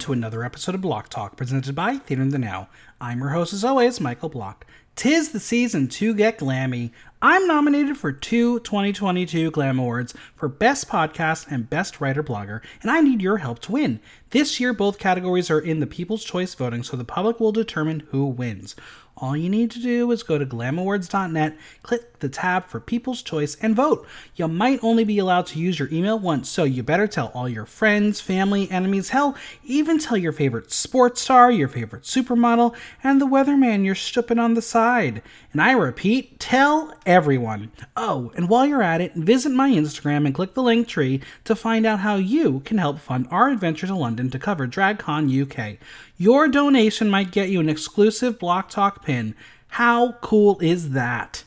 to another episode of Block Talk presented by Theater in the Now. I'm your host, as always, Michael Block. Tis the season to get glammy. I'm nominated for two 2022 Glam Awards for Best Podcast and Best Writer Blogger, and I need your help to win. This year, both categories are in the People's Choice voting, so the public will determine who wins. All you need to do is go to glamawards.net, click the tab for People's Choice, and vote. You might only be allowed to use your email once, so you better tell all your friends, family, enemies, hell, even tell your favorite sports star, your favorite supermodel, and the weatherman you're stooping on the side. And I repeat, tell everyone. Oh, and while you're at it, visit my Instagram and click the link tree to find out how you can help fund our adventure to London to cover DragCon UK. Your donation might get you an exclusive Block Talk pin. How cool is that?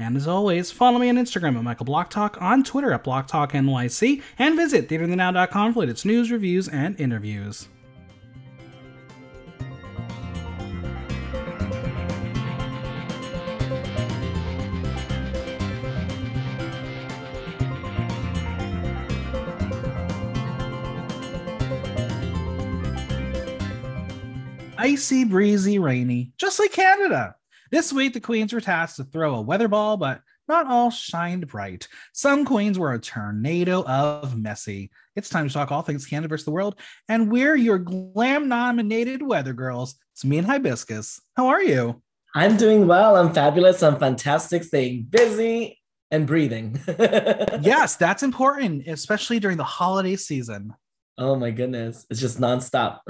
And as always, follow me on Instagram at Michael Block Talk, on Twitter at Block Talk NYC, and visit theaterthenow.com for latest news, reviews, and interviews. Icy, breezy, rainy, just like Canada. This week, the queens were tasked to throw a weather ball, but not all shined bright. Some queens were a tornado of messy. It's time to talk all things Canada versus the world, and we're your glam nominated weather girls. It's me and Hibiscus. How are you? I'm doing well. I'm fabulous. I'm fantastic. Staying busy and breathing. yes, that's important, especially during the holiday season. Oh my goodness. It's just nonstop.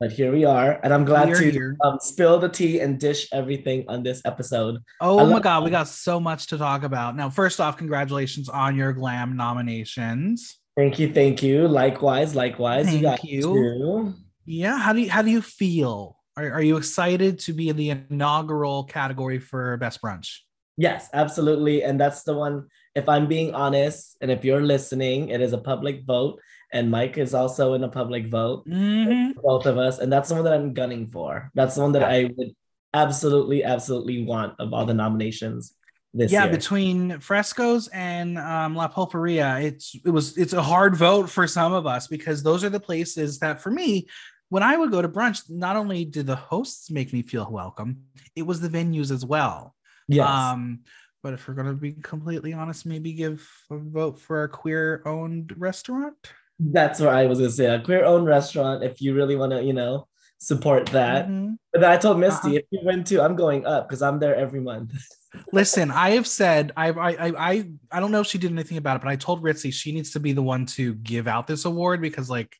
But here we are, and I'm glad to um, spill the tea and dish everything on this episode. Oh my god, we got so much to talk about. Now, first off, congratulations on your glam nominations. Thank you, thank you. Likewise, likewise. Thank you. you. Yeah, how do you how do you feel? Are, are you excited to be in the inaugural category for best brunch? Yes, absolutely. And that's the one, if I'm being honest, and if you're listening, it is a public vote and Mike is also in a public vote. Mm-hmm. Both of us, and that's the one that I'm gunning for. That's the one that I would absolutely, absolutely want of all the nominations. This yeah, year. between Frescoes and um, La Pulperia, it's it was it's a hard vote for some of us because those are the places that for me, when I would go to brunch, not only did the hosts make me feel welcome, it was the venues as well. Yes. Um, but if we're going to be completely honest, maybe give a vote for a queer owned restaurant. That's what I was gonna say. A queer owned restaurant, if you really want to, you know, support that. Mm-hmm. But I told Misty, uh-huh. if you went to, I'm going up because I'm there every month. Listen, I have said I, I I I don't know if she did anything about it, but I told Ritzy she needs to be the one to give out this award because like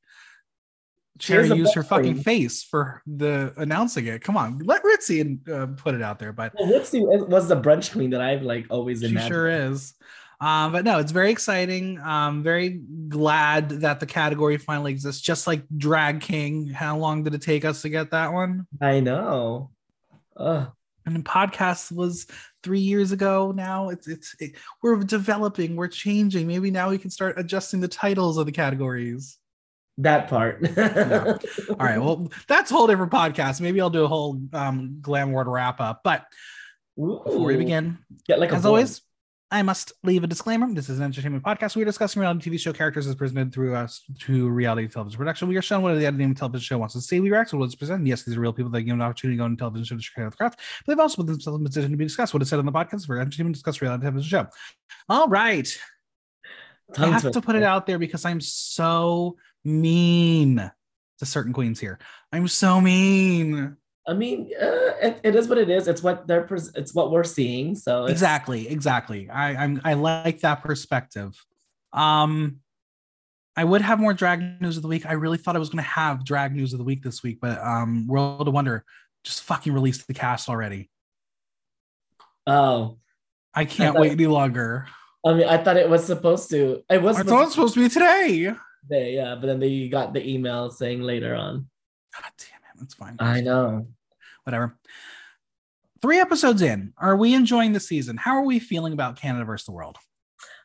Cherry used her fucking face for the announcing it. Come on, let Ritzy and uh, put it out there. But well, Ritzy was the brunch queen that I've like always imagined. She sure is. Um, but no, it's very exciting. Um, very glad that the category finally exists. Just like Drag King, how long did it take us to get that one? I know. Ugh. And podcast was three years ago. Now it's it's it, we're developing, we're changing. Maybe now we can start adjusting the titles of the categories. That part. no. All right. Well, that's a whole different podcast. Maybe I'll do a whole um, glam word wrap up. But Ooh. before we begin, Get like as always, I must leave a disclaimer. This is an entertainment podcast. We're discussing reality TV show characters as presented through us to reality television production. We are shown what the editing television show wants to see. We react to what's presented. Yes, these are real people that give an opportunity to go on television show to share the craft. But they've also put themselves in a position to be discussed. What is said on the podcast for entertainment discuss reality television show. All right. Tons I have to put it out there because I'm so mean to certain queens here. I'm so mean. I mean, uh, it, it is what it is. It's what they're. Pres- it's what we're seeing. So exactly, exactly. I I'm I like that perspective. Um, I would have more drag news of the week. I really thought I was going to have drag news of the week this week, but um, World of Wonder just fucking released the cast already. Oh, I can't I thought, wait any longer. I mean, I thought it was supposed to. It was. I thought it was supposed to be today. Today, yeah, but then they got the email saying later on. God damn it, that's fine. I know whatever. Three episodes in, are we enjoying the season? How are we feeling about Canada versus the world?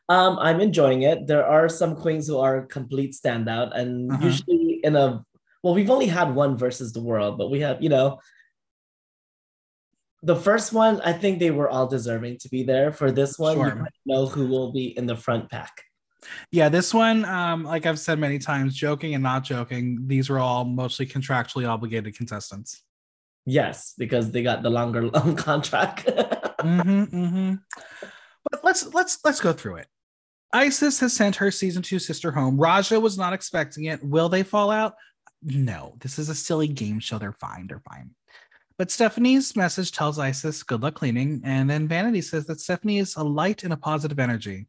Um, I'm enjoying it. There are some queens who are complete standout, and uh-huh. usually in a well, we've only had one versus the world, but we have, you know, the first one, I think they were all deserving to be there. For this one, sure. you know who will be in the front pack. Yeah, this one, um, like I've said many times, joking and not joking, these were all mostly contractually obligated contestants. Yes, because they got the longer long contract. mm-hmm, mm-hmm. But let's let's let's go through it. Icesis has sent her season two sister home. Raja was not expecting it. Will they fall out? No, this is a silly game show. They're fine. They're fine. But Stephanie's message tells Icesis, good luck cleaning. And then Vanity says that Stephanie is a light and a positive energy.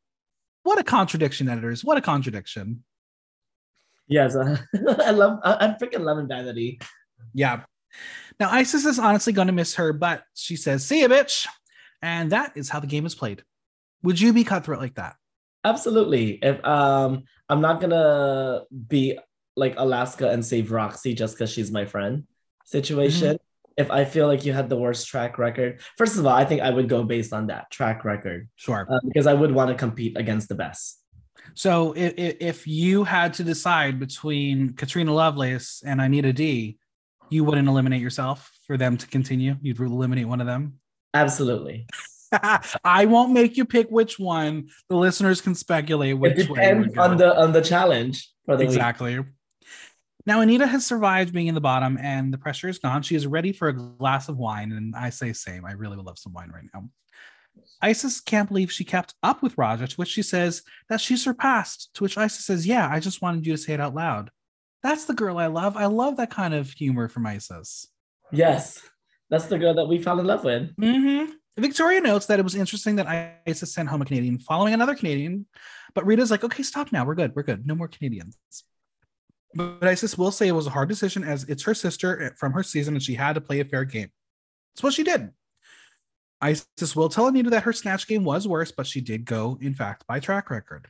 What a contradiction, editors. What a contradiction. Yes, uh, I love, I, I'm freaking loving Vanity. Yeah. Now, Icesis is honestly going to miss her, but she says, see ya, bitch. And that is how the game is played. Would you be cutthroat like that? Absolutely. If um I'm not gonna be like Alaska and save Roxy just because she's my friend situation. Mm-hmm. If I feel like you had the worst track record, first of all, I think I would go based on that track record. Sure. Uh, because I would want to compete against the best. So if, if you had to decide between Katrina Lovelace and Anita D, you wouldn't eliminate yourself for them to continue. You'd eliminate one of them. Absolutely. I won't make you pick which one. The listeners can speculate which it depends on the on the challenge for the exactly. Week. Now Anita has survived being in the bottom, and the pressure is gone. She is ready for a glass of wine, and I say same. I really would love some wine right now. Icesis can't believe she kept up with Raja, to which she says that she surpassed. To which Icesis says, "Yeah, I just wanted you to say it out loud." That's the girl I love. I love that kind of humor from Icesis. Yes, that's the girl that we fell in love with. Mm-hmm. Victoria notes that it was interesting that Icesis sent home a Canadian following another Canadian, but Rita's like, okay, stop now. We're good. We're good. No more Canadians. But Icesis will say it was a hard decision as it's her sister from her season and she had to play a fair game. That's what she did. Icesis will tell Anita that her snatch game was worse, but she did go, in fact, by track record.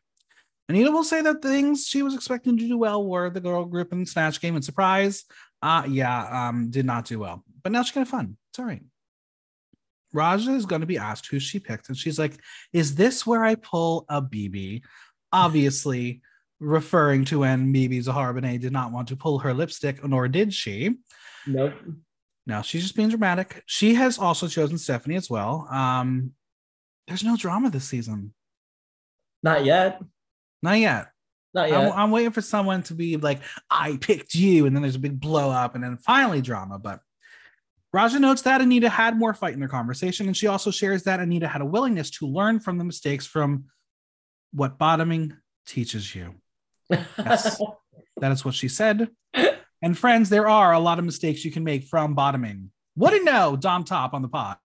Anita will say that things she was expecting to do well were the girl group and snatch game and surprise. Uh yeah, um, did not do well. But now she's gonna have fun. It's all right. Raja is going to be asked who she picked, and she's like, "Is this where I pull a BeBe?" Obviously, referring to when BeBe Zahara did not want to pull her lipstick, nor did she. Nope. No, she's just being dramatic. She has also chosen Stephanie as well. Um, there's no drama this season. Not yet. Not yet. Not yet. I'm, I'm, waiting for someone to be like, I picked you, and then there's a big blow up, and then finally drama. But Raja notes that Anita had more fight in their conversation, and she also shares that Anita had a willingness to learn from the mistakes from what bottoming teaches you. Yes, that is what she said. And friends, there are a lot of mistakes you can make from bottoming. What do you know, Dom Top on the pod?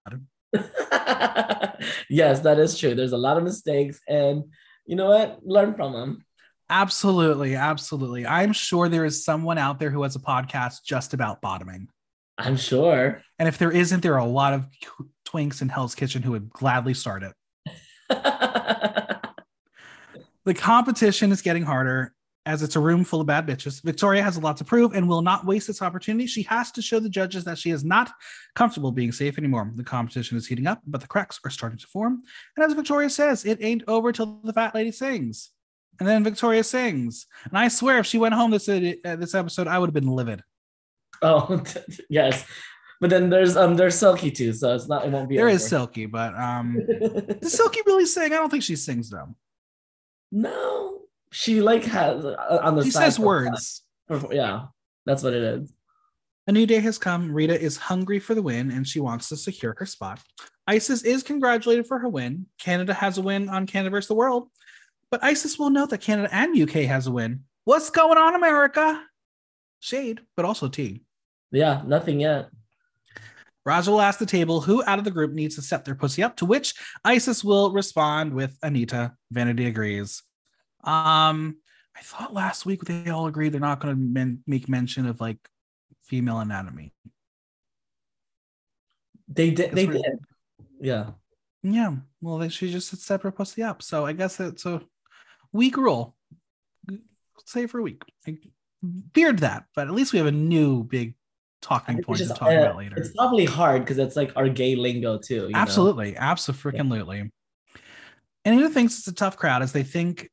yes, that is true. There's a lot of mistakes, and you know what? Learn from them. Absolutely, absolutely. I'm sure there is someone out there who has a podcast just about bottoming. I'm sure. And if there isn't, there are a lot of twinks in Hell's Kitchen who would gladly start it. the competition is getting harder as it's a room full of bad bitches. Victoria has a lot to prove and will not waste this opportunity. She has to show the judges that she is not comfortable being safe anymore. The competition is heating up, but the cracks are starting to form. And as Victoria says, it ain't over till the fat lady sings. And then Victoria sings. And I swear, if she went home this, uh, this episode, I would have been livid. Oh yes, but then there's um there's Silky too, so it's not it won't be. There over. is Silky, but um, does Silky really sing? I don't think she sings though. No, she like has uh, on the. She says words. Yeah, that's what it is. A new day has come. Rita is hungry for the win and she wants to secure her spot. Icesis is congratulated for her win. Canada has a win on Canada versus the world, but Icesis will note that Canada and UK has a win. What's going on, America? Shade, but also tea. Yeah, nothing yet. Raja will ask the table who out of the group needs to set their pussy up, to which Icesis will respond with Anita. Vanity agrees. Um, I thought last week they all agreed they're not going to men- make mention of like female anatomy. They did. They did. Yeah. Yeah. Well, they should just set her pussy up. So I guess it's a week rule. Say for a week. I feared that, but at least we have a new big talking point just, to talk uh, about later. It's probably hard because it's like our gay lingo too. Absolutely, absolutely. Yeah. And who thinks it's a tough crowd is they think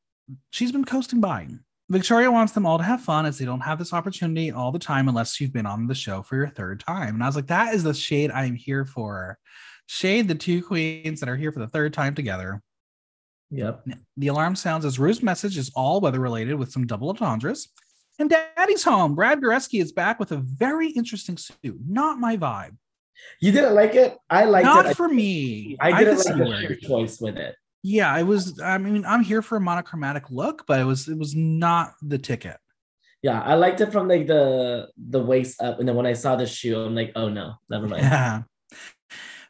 she's been coasting by. Victoria wants them all to have fun as they don't have this opportunity all the time unless you've been on the show for your third time. And I was like, that is the shade I'm here for. Shade the two queens that are here for the third time together. Yep. The alarm sounds as Rue's message is all weather related with some double entendres. And Daddy's home. Brad Goreski is back with a very interesting suit. Not my vibe. You didn't like it? I liked Not it. for me. I didn't see like where- choice with it. Yeah, it was. I mean, I'm here for a monochromatic look, but it was it was not the ticket. Yeah, I liked it from like the the waist up, and then when I saw the shoe, I'm like, oh no, never mind. Yeah.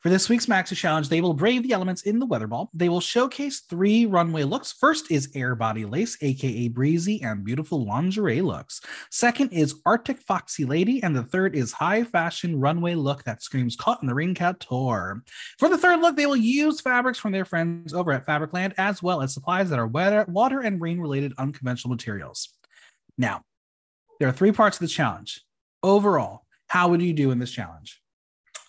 For this week's Maxi Challenge, they will brave the elements in the weather ball. They will showcase three runway looks. First is air body lace, aka breezy and beautiful lingerie looks. Second is Arctic Foxy Lady, and the third is high fashion runway look that screams caught in the ring couture. For the third look, they will use fabrics from their friends over at Fabricland, as well as supplies that are weather, water and rain related unconventional materials. Now, there are three parts of the challenge. Overall, how would you do in this challenge?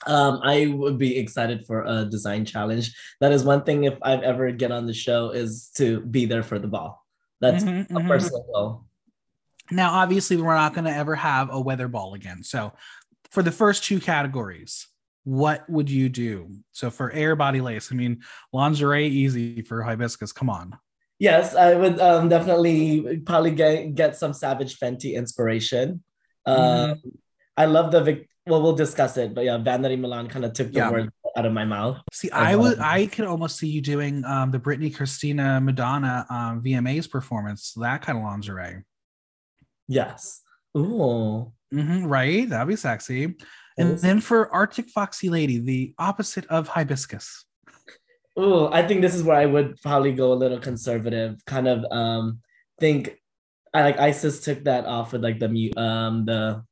Um, I would be excited for a design challenge. That is one thing. If I've ever get on the show, is to be there for the ball. That's Mhm, a mhm. personal goal. Now, obviously, we're not going to ever have a weather ball again. So, for the first two categories, what would you do? So, for air body lace, I mean, lingerie easy for hibiscus. Come on. Yes, I would um, definitely probably get get some Savage Fenty inspiration. Um, I love the Vic- well, we'll discuss it, but yeah, Vanity Milan kind of took the Yeah. words out of my mouth. See, I I would, I could almost see you doing um, the Britney Christina Madonna um, VMAs performance, that kind of lingerie. Yes. Ooh. Mhm, right? That'd be sexy. And Yes. then for Arctic Foxy Lady, the opposite of hibiscus. Ooh, I think this is where I would probably go a little conservative. Kind of um think I like Icesis took that off with like the um the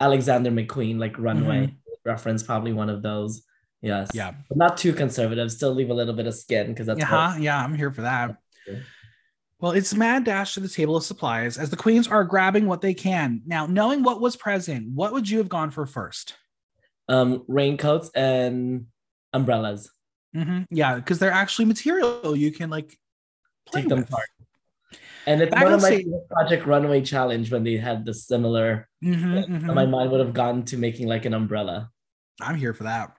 Alexander McQueen like runway reference, probably one of those. Yes. Yeah. But not too conservative. Still leave a little bit of skin because that's Yeah, what- yeah, I'm here for that. Yeah. Well, it's mad dash to the table of supplies as the queens are grabbing what they can. Now, knowing what was present, what would you have gone for first? um raincoats and umbrellas. Mhm, Yeah, because they're actually material you can like Take them apart. And it's one of my see- Project Runway challenge when they had the similar. Mhm, mhm. My mind would have gone to making like an umbrella. I'm here for that.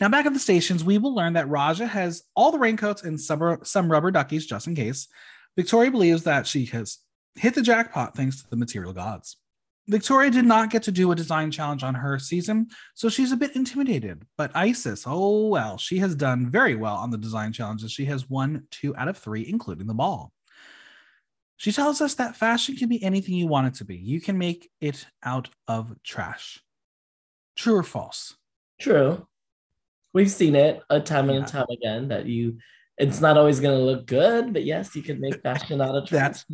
Now, back at the stations, we will learn that Raja has all the raincoats and some, some rubber duckies just in case. Victoria believes that she has hit the jackpot thanks to the material gods. Victoria did not get to do a design challenge on her season, so she's a bit intimidated. But Icesis, oh well, she has done very well on the design challenges. She has won two out of three, including the ball. She tells us that fashion can be anything you want it to be. You can make it out of trash. True or false? True. We've seen it a time and Yeah. a time again that you it's not always gonna look good, but yes, you can make fashion out of trash. that's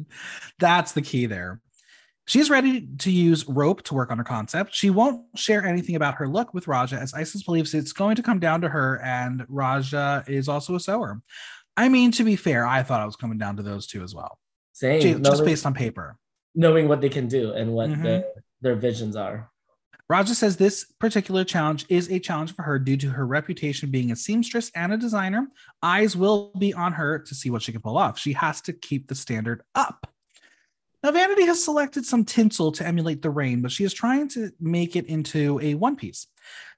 that's the key there. She's ready to use rope to work on her concept. She won't share anything about her look with Raja, as Icesis believes it's going to come down to her, and Raja is also a sewer. I mean, to be fair, I thought I was coming down to those two as well, Same. just knowing, based on paper. knowing what they can do and what Mhm. their, their visions are. Raja says this particular challenge is a challenge for her due to her reputation being a seamstress and a designer. Eyes will be on her to see what she can pull off. She has to keep the standard up. Now, Vanity has selected some tinsel to emulate the rain, but she is trying to make it into a one piece.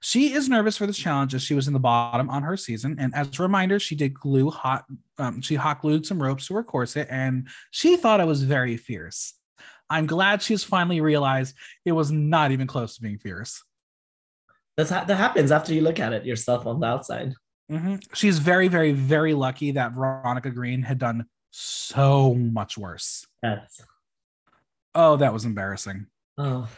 She is nervous for this challenge as she was in the bottom on her season. And as a reminder, she did glue hot, um, she hot glued some ropes to her corset and she thought it was very fierce. I'm glad she's finally realized it was not even close to being fierce. That's ha- that happens after you look at it yourself on the outside. Mhm. She's very, very, very lucky that Veronica Green had done so much worse. Yes. Oh, that was embarrassing. Oh,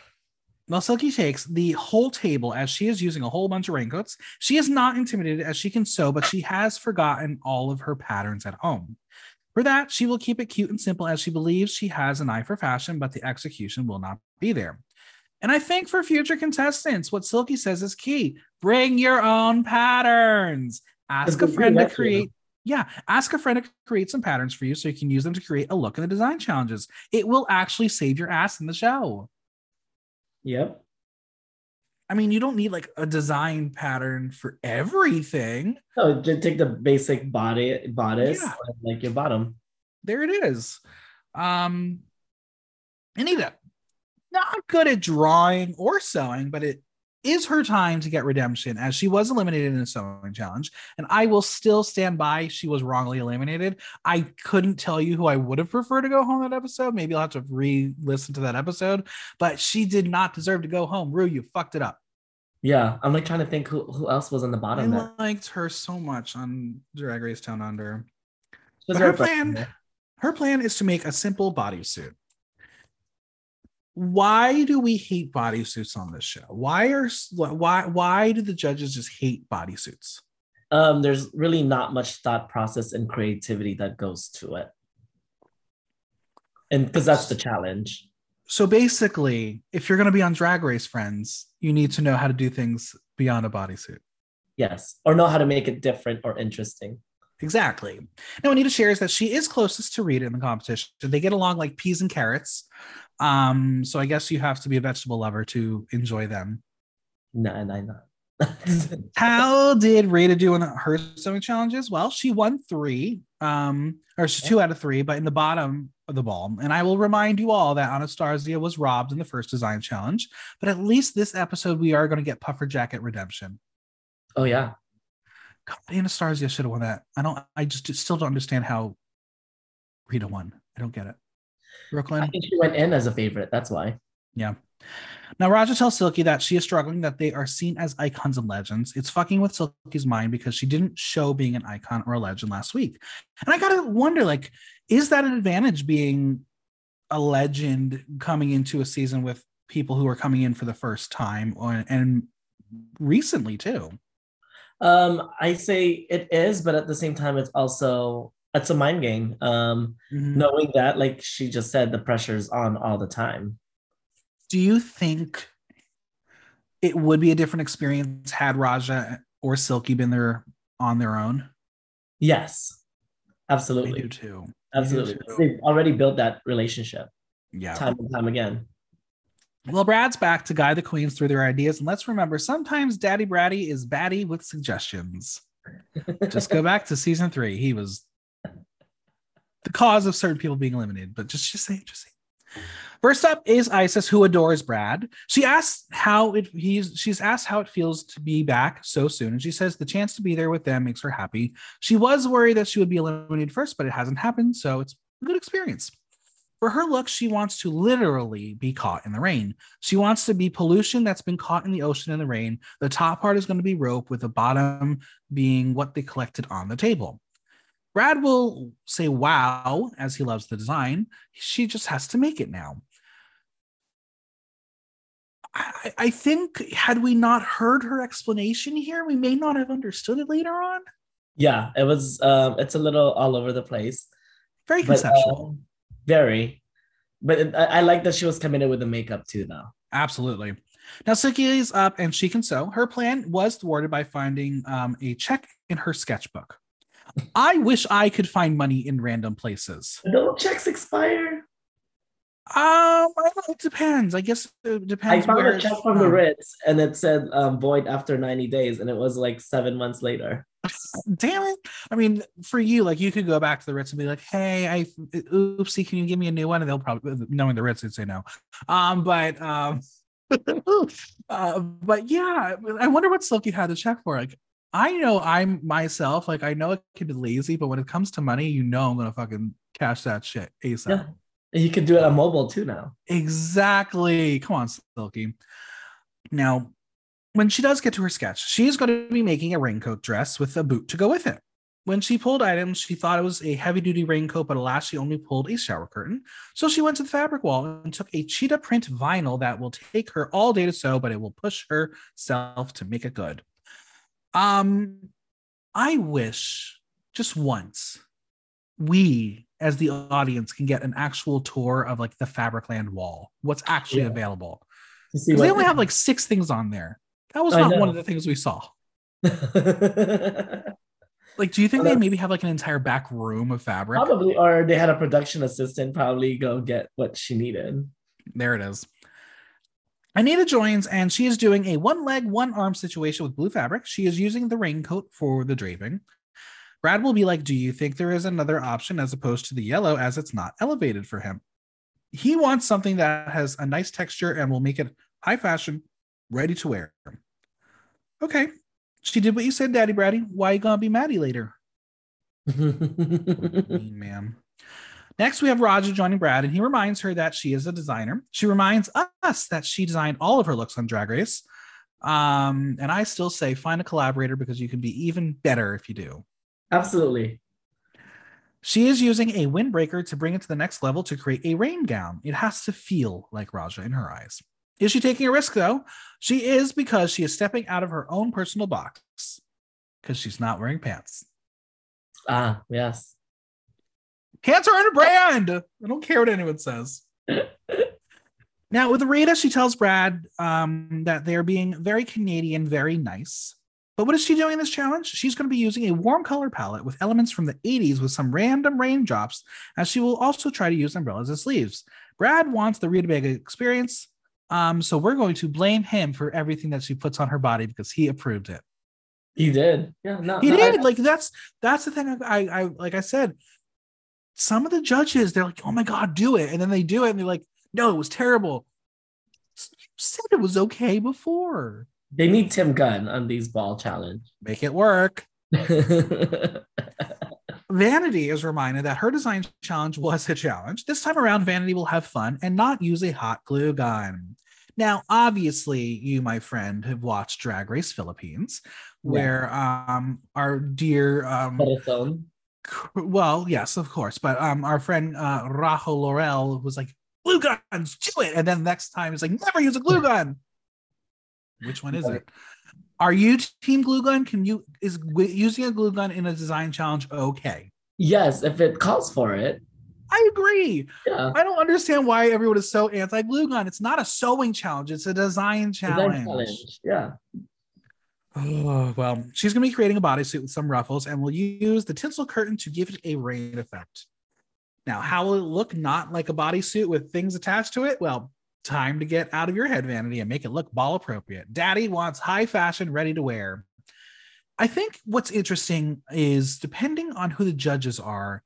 Well, Silky takes the whole table as she is using a whole bunch of raincoats. She is not intimidated as she can sew, but she has forgotten all of her patterns at home. For that, she will keep it cute and simple as she believes she has an eye for fashion, but the execution will not be there. And I think for future contestants, what Silky says is key bring your own patterns. Ask a friend to luck, yeah. create. Yeah, ask a friend to create some patterns for you so you can use them to create a look in the design challenges. It will actually save your ass in the show. yep. I mean, you don't need like a design pattern for everything. No, just take the basic body bodice, Yeah. and, like your bottom. There it is. Um, Anita, not good at drawing or sewing, but it is her time to get redemption as she was eliminated in a sewing challenge. And I will still stand by she was wrongly eliminated. I couldn't tell you who I would have preferred to go home that episode. Maybe I'll have to re listen to that episode, but she did not deserve to go home. Rue, you fucked it up. Yeah, I'm like trying to think who, who else was on the bottom. I there. liked her so much on Drag Race Down Under. But her plan, her plan is to make a simple bodysuit. Why do we hate bodysuits on this show? Why are why why do the judges just hate bodysuits? Um, there's really not much thought process and creativity that goes to it. And because that's the challenge. So basically, if you're going to be on Drag Race Friends, you need to know how to do things beyond a bodysuit. Yes. Or know how to make it different or interesting. Exactly. Now, Anita shares that she is closest to Rita in the competition. They get along like peas and carrots. Um, so I guess you have to be a vegetable lover to enjoy them. No, and I not. How did Rita do in her sewing challenges? Well, she won three, um, or she's two out of three, but in the bottom of the ball. And I will remind you all that Anastarzia was robbed in the first design challenge, but at least this episode we are going to get puffer jacket redemption. oh yeah. God, Anastarzia should have won that. I don't. I just still don't understand how Rita won. I don't get it. I think she went in as a favorite. That's why. Yeah. Now Raja tells Silky that she is struggling, that they are seen as icons and legends. It's fucking with Silky's mind because she didn't show being an icon or a legend last week. And I gotta wonder, like, is that an advantage being a legend coming into a season with people who are coming in for the first time or, and recently too? Um, I say it is, but at the same time, it's also it's a mind game. Um, Mhm. knowing that, like she just said, the pressure's on all the time. Do you think it would be a different experience had Raja or Silky been there on their own? Yes, absolutely, do too. absolutely. too. They've already built that relationship Yeah. time and time again. Well, Brad's back to guide the queens through their ideas. And let's remember sometimes Daddy Braddy is batty with suggestions. Just go back to season three. He was the cause of certain people being eliminated, but just, just say, just say. First up is Icesis, who adores Brad. She asks how it he's she's asked how it feels to be back so soon, and she says the chance to be there with them makes her happy. She was worried that she would be eliminated first, but it hasn't happened, so it's a good experience. For her look, she wants to literally be caught in the rain. She wants to be pollution that's been caught in the ocean in the rain. The top part is going to be rope, with the bottom being what they collected on the table. Brad will say wow as he loves the design. She just has to make it now. I, I think had we not heard her explanation here, we may not have understood it later on. Yeah, it was. Um, it's a little all over the place. Very But, conceptual. um, very. But it, I, I like that she was coming in with the makeup too, though. Absolutely. Now Silky is up and she can sew. Her plan was thwarted by finding um, a check in her sketchbook. I wish I could find money in random places. Don't checks expire. Um, it depends. I guess it depends. I found a check from the. Ritz and it said um, void after 90 days, and it was like seven months later. Damn it! I mean, for you, like you could go back to the Ritz and be like, "Hey, I oopsie, can you give me a new one?" And they'll probably, knowing the Ritz, they'd say no. Um, but um, uh, but yeah, I wonder what Silky had to check for. Like, I know I'm myself. Like, I know I can be lazy, but when it comes to money, you know I'm gonna fucking cash that shit asap. Yeah. And you can do it on mobile too now. Exactly. Come on, Silky. Now, when she does get to her sketch, she is going to be making a raincoat dress with a boot to go with it. When she pulled items, she thought it was a heavy duty raincoat, but alas, she only pulled a shower curtain. So she went to the fabric wall and took a cheetah print vinyl that will take her all day to sew, but it will push herself to make it good. Um, I wish just once we as the audience can get an actual tour of like the Fabricland wall, what's actually Yeah. available. To see 'Cause they only have like six things on there. That was I not know. one of the things we saw. Like, do you think they maybe have like an entire back room of fabric? probably, or they had a production assistant probably go get what she needed. There it is. Anita joins and she is doing a one leg, one arm situation with blue fabric. She is using the raincoat for the draping. Brad will be like, Do you think there is another option as opposed to the yellow as it's not elevated for him? He wants something that has a nice texture and will make it high fashion ready to wear. Okay. She did what you said, Daddy Braddy. Why you gonna be Maddie later? mean man. Next, we have Raja joining Brad, and he reminds her that she is a designer. She reminds us that she designed all of her looks on Drag Race. Um, and I still say find a collaborator because you can be even better if you do. Absolutely. She is using a windbreaker to bring it to the next level to create a rain gown. It has to feel like Raja in her eyes. Is she taking a risk though? She is because she is stepping out of her own personal box because she's not wearing pants. Ah, yes. Pants are in a brand. I don't care what anyone says. now, with Rita, she tells Brad um, that they're being very Canadian, very nice. But what is she doing in this challenge? She's going to be using a warm color palette with elements from the 80s with some random raindrops, as she will also try to use umbrellas as sleeves. Brad wants the Rita Baga experience, um, so we're going to blame him for everything that she puts on her body because he approved it. He did. Yeah, no, He no, did. I- like that's that's the thing. I I like I said, some of the judges they're like, "Oh my god, do it," and then they do it, and they're like, "No, it was terrible." You said it was okay before. they need Tim Gunn on these ball challenge. Make it work. Vanity is reminded that her design challenge was a challenge. This time around, Vanity will have fun and not use a hot glue gun. Now, obviously, you, my friend, have watched Drag Race Philippines, where um our dear um. Well, yes, of course, but um our friend uh Rajo Laurel was like, glue guns, do it. And then next time it's like, never use a glue gun. Which one is it? Are you team glue gun? Can you is using a glue gun in a design challenge okay? Yes, if it calls for it. I agree. Yeah. I don't understand why everyone is so anti glue gun. It's not a sewing challenge, it's a design Design challenge. challenge. Yeah. Oh, well, she's going to be creating a bodysuit with some ruffles and will use the tinsel curtain to give it a rain effect. Now, how will it look not like a bodysuit with things attached to it? Well, time to get out of your head vanity and make it look ball appropriate. Daddy wants high fashion ready to wear. I think what's interesting is depending on who the judges are,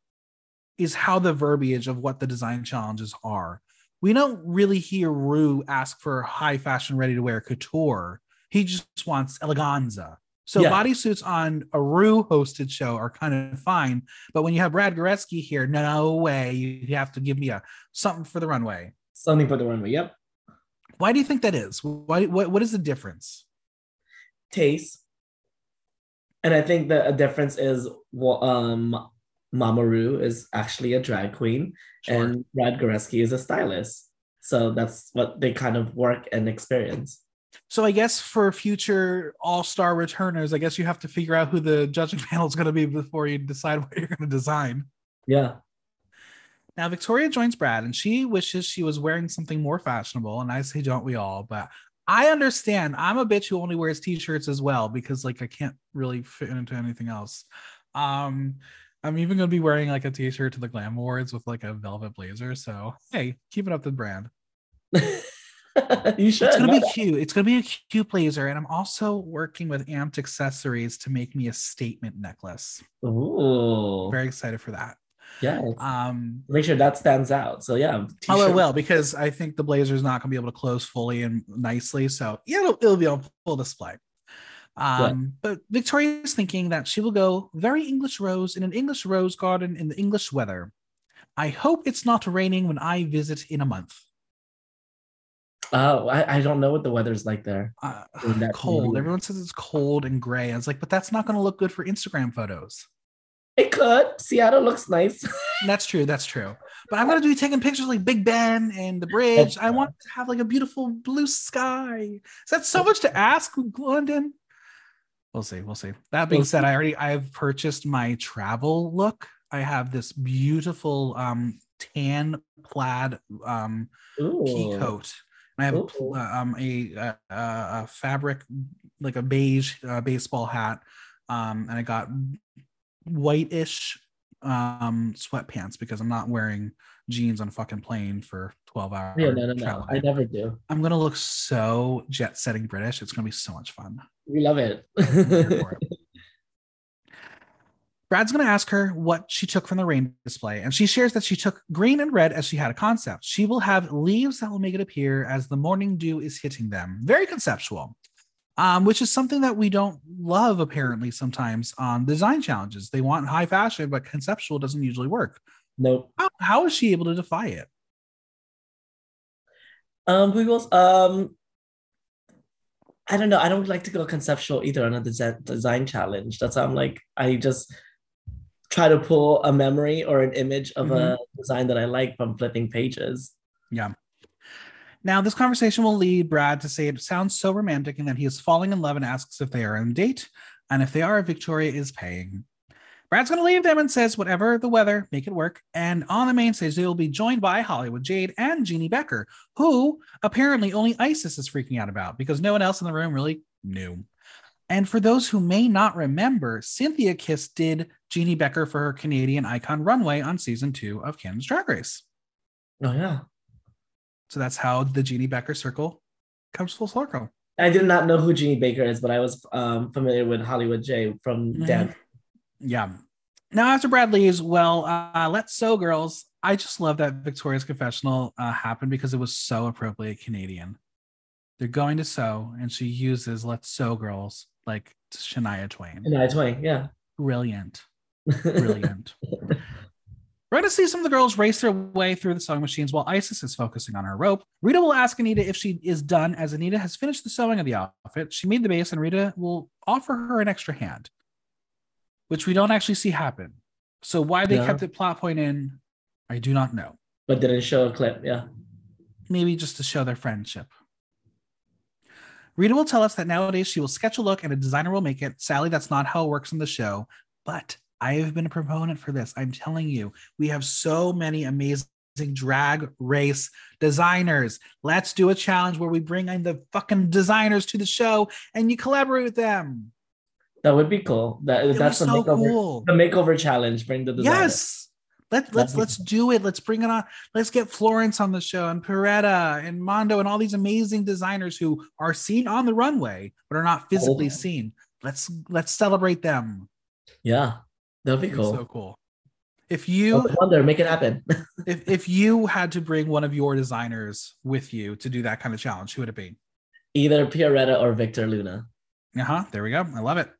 is how the verbiage of what the design challenges are. We don't really hear Rue ask for high fashion ready to wear couture. He just wants eleganza. So Yeah. bodysuits on a Rue hosted show are kind of fine, but when you have Brad Goreski here, no way, you have to give me a something for the runway. Something for the runway. Yep. Why do you think that is? Why what what is the difference? Taste. And I think that a difference is well, um Mama Ru is actually a drag queen Sure. and Brad Goreski is a stylist. So that's what they kind of work and experience. So I guess for future all-star returners, I guess you have to figure out who the judging panel is going to be before you decide what you're going to design. Yeah. Now Victoria joins Brad and she wishes she was wearing something more fashionable. And I say, don't we all? But I understand. I'm a bitch who only wears t-shirts as well because like I can't really fit into anything else. Um, I'm even gonna be wearing like a t-shirt to the Glam Awards with like a velvet blazer. So hey, keep it up the brand. you should. It's gonna be cute. It's gonna be a cute blazer, and I'm also working with Amped Accessories to make me a statement necklace. Ooh. Very excited for that. yeah. Um, Make sure that stands out. So yeah. Oh, it t-shirt. will because I think the blazer is not going to be able to close fully and nicely. So yeah, it'll, it'll be on full display. Um, But Victoria is thinking that she will go very English rose in an English rose garden in the English weather. I hope it's not raining when I visit in a month. Oh, I, I don't know what the weather's like there. Uh, that cold. Everyone says it's cold and gray. I was like, but that's not going to look good for Instagram photos. It could. Seattle looks nice. That's true. That's true. But I'm gonna be taking pictures like Big Ben and the bridge. I want to have like a beautiful blue sky. Is that so much to ask, London? We'll see. We'll see. That being We'll said, I already I've purchased my travel look. I have this beautiful um tan plaid um pea coat. And I have Ooh. uh, um a, a, a fabric like a beige uh, baseball hat. Um, and I got whitish um sweatpants because I'm not wearing jeans on a fucking plane for 12 hours. Yeah, no, no, no. travel. I never do. I'm gonna look so jet setting British. It's gonna be so much fun. We love it. Here for it. Brad's going to ask her what she took from the rain display, and she shares that she took green and red as she had a concept. She will have leaves that will make it appear as the morning dew is hitting them. Very conceptual, um, which is something that we don't love apparently sometimes on design challenges. They want high fashion, but conceptual doesn't usually work. Nope. How, how is she able to defy it? Um, we will. Um, I don't know. I don't like to go conceptual either on a design challenge. That's how I'm like. I just try to pull a memory or an image of Mm-hmm. a design that I like from flipping pages. Yeah. Now, this conversation will lead Brad to say it sounds so romantic and that he is falling in love and asks if they are on a date. And if they are, Victoria is paying. Brad's going to leave them and says, whatever the weather, make it work. And on the main stage, they will be joined by Hollywood Jade and Jeannie Becker, who apparently only Icesis is freaking out about because no one else in the room really knew. And for those who may not remember, Synthia Kiss did Jeannie Becker for her Canadian Icon Runway on season two of Canada's Drag Race. Oh yeah. So that's how the Jeannie Becker circle comes full circle. I did not know who Jeannie Becker is, but I was um, familiar with Hollywood Jade from dance. Yeah. Now, after Brad leaves, well, uh, let's sew, girls. I just love that Victoria's confessional uh, happened because it was so appropriately Canadian. They're going to sew, and she uses "Let's sew, girls" like Shania Twain. Shania Twain, yeah. Brilliant, brilliant. We're going to see some of the girls race their way through the sewing machines while Icesis is focusing on her rope. Rita will ask Anita if she is done, as Anita has finished the sewing of the outfit. She made the base, and Rita will offer her an extra hand, which we don't actually see happen. So, why they No. kept the plot point in, I do not know. but didn't show a clip, yeah. Maybe just to show their friendship. Rita will tell us that nowadays she will sketch a look and a designer will make it. Sally, that's not how it works in the show. But I have been a proponent for this. I'm telling you, we have so many amazing drag race designers. Let's do a challenge where we bring in the fucking designers to the show and you collaborate with them. That would be cool. That It that's the so makeover. cool. The makeover challenge. Bring the designers. Yes. Let, let's let's do it. Let's bring it on. Let's get Florence on the show and Peretta and Mondo and all these amazing designers who are seen on the runway but are not physically Oh. seen. Let's let's celebrate them. Yeah, that'd be cool. so cool. If you No wonder, make it happen. if if you had to bring one of your designers with you to do that kind of challenge, who would it be? Either Pioretta or Victor Luna. Uh-huh. There we go. I love it.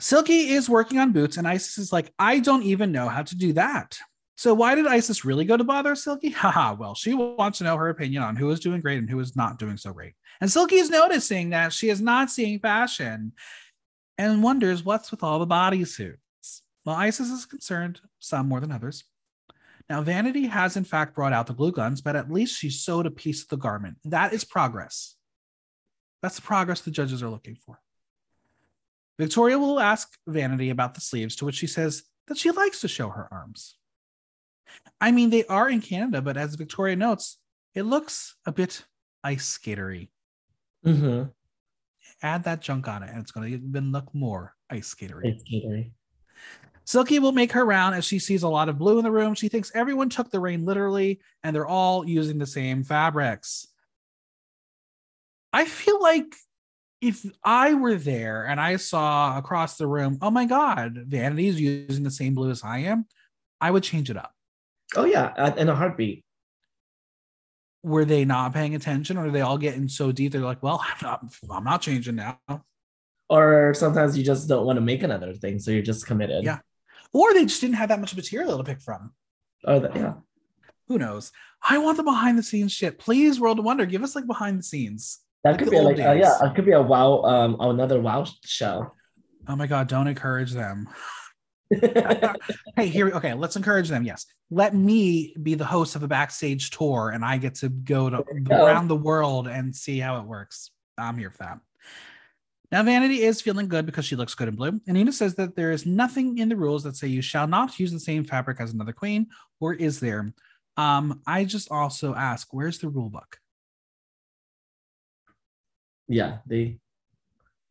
Silky is working on boots, and Icesis is like, I don't even know how to do that. So why did Icesis really go to bother Silky? Haha, well, she wants to know her opinion on who is doing great and who is not doing so great. And Silky is noticing that she is not seeing fashion and wonders what's with all the bodysuits. Well, Icesis is concerned, some more than others. Now, Vanity has in fact brought out the glue guns, but at least she sewed a piece of the garment. That is progress. That's the progress the judges are looking for. Victoria will ask Vanity about the sleeves, to which she says that she likes to show her arms. I mean, they are in Canada, but as Victoria notes, it looks a bit ice skatery. Mm-hmm. Add that junk on it, and it's going to even look more ice skatery. It's catering. Silky will make her round as she sees a lot of blue in the room. She thinks everyone took the rain literally and they're all using the same fabrics. I feel like if I were there and I saw across the room, oh my God, Vanity is using the same blue as I am, I would change it up. Oh yeah, uh, in a heartbeat. Were they not paying attention or are they all getting so deep? They're like, well, I'm not, I'm not changing now. Or sometimes you just don't want to make another thing, so you're just committed. Yeah. Or they just didn't have that much material to pick from. Oh, yeah. Who knows? I want the behind the scenes shit. Please, World of Wonder, give us like behind the scenes. That could be like uh, yeah, it could be a wow, um, another wow show. Oh my god, don't encourage them. hey, here okay, let's encourage them. Yes. Let me be the host of a backstage tour and I get to go to go. around the world and see how it works. I'm here for that. Now, Vanity is feeling good because she looks good in blue. And Nina says that there is nothing in the rules that say you shall not use the same fabric as another queen, or is there? Um, I just also ask, where's the rule book? Yeah, they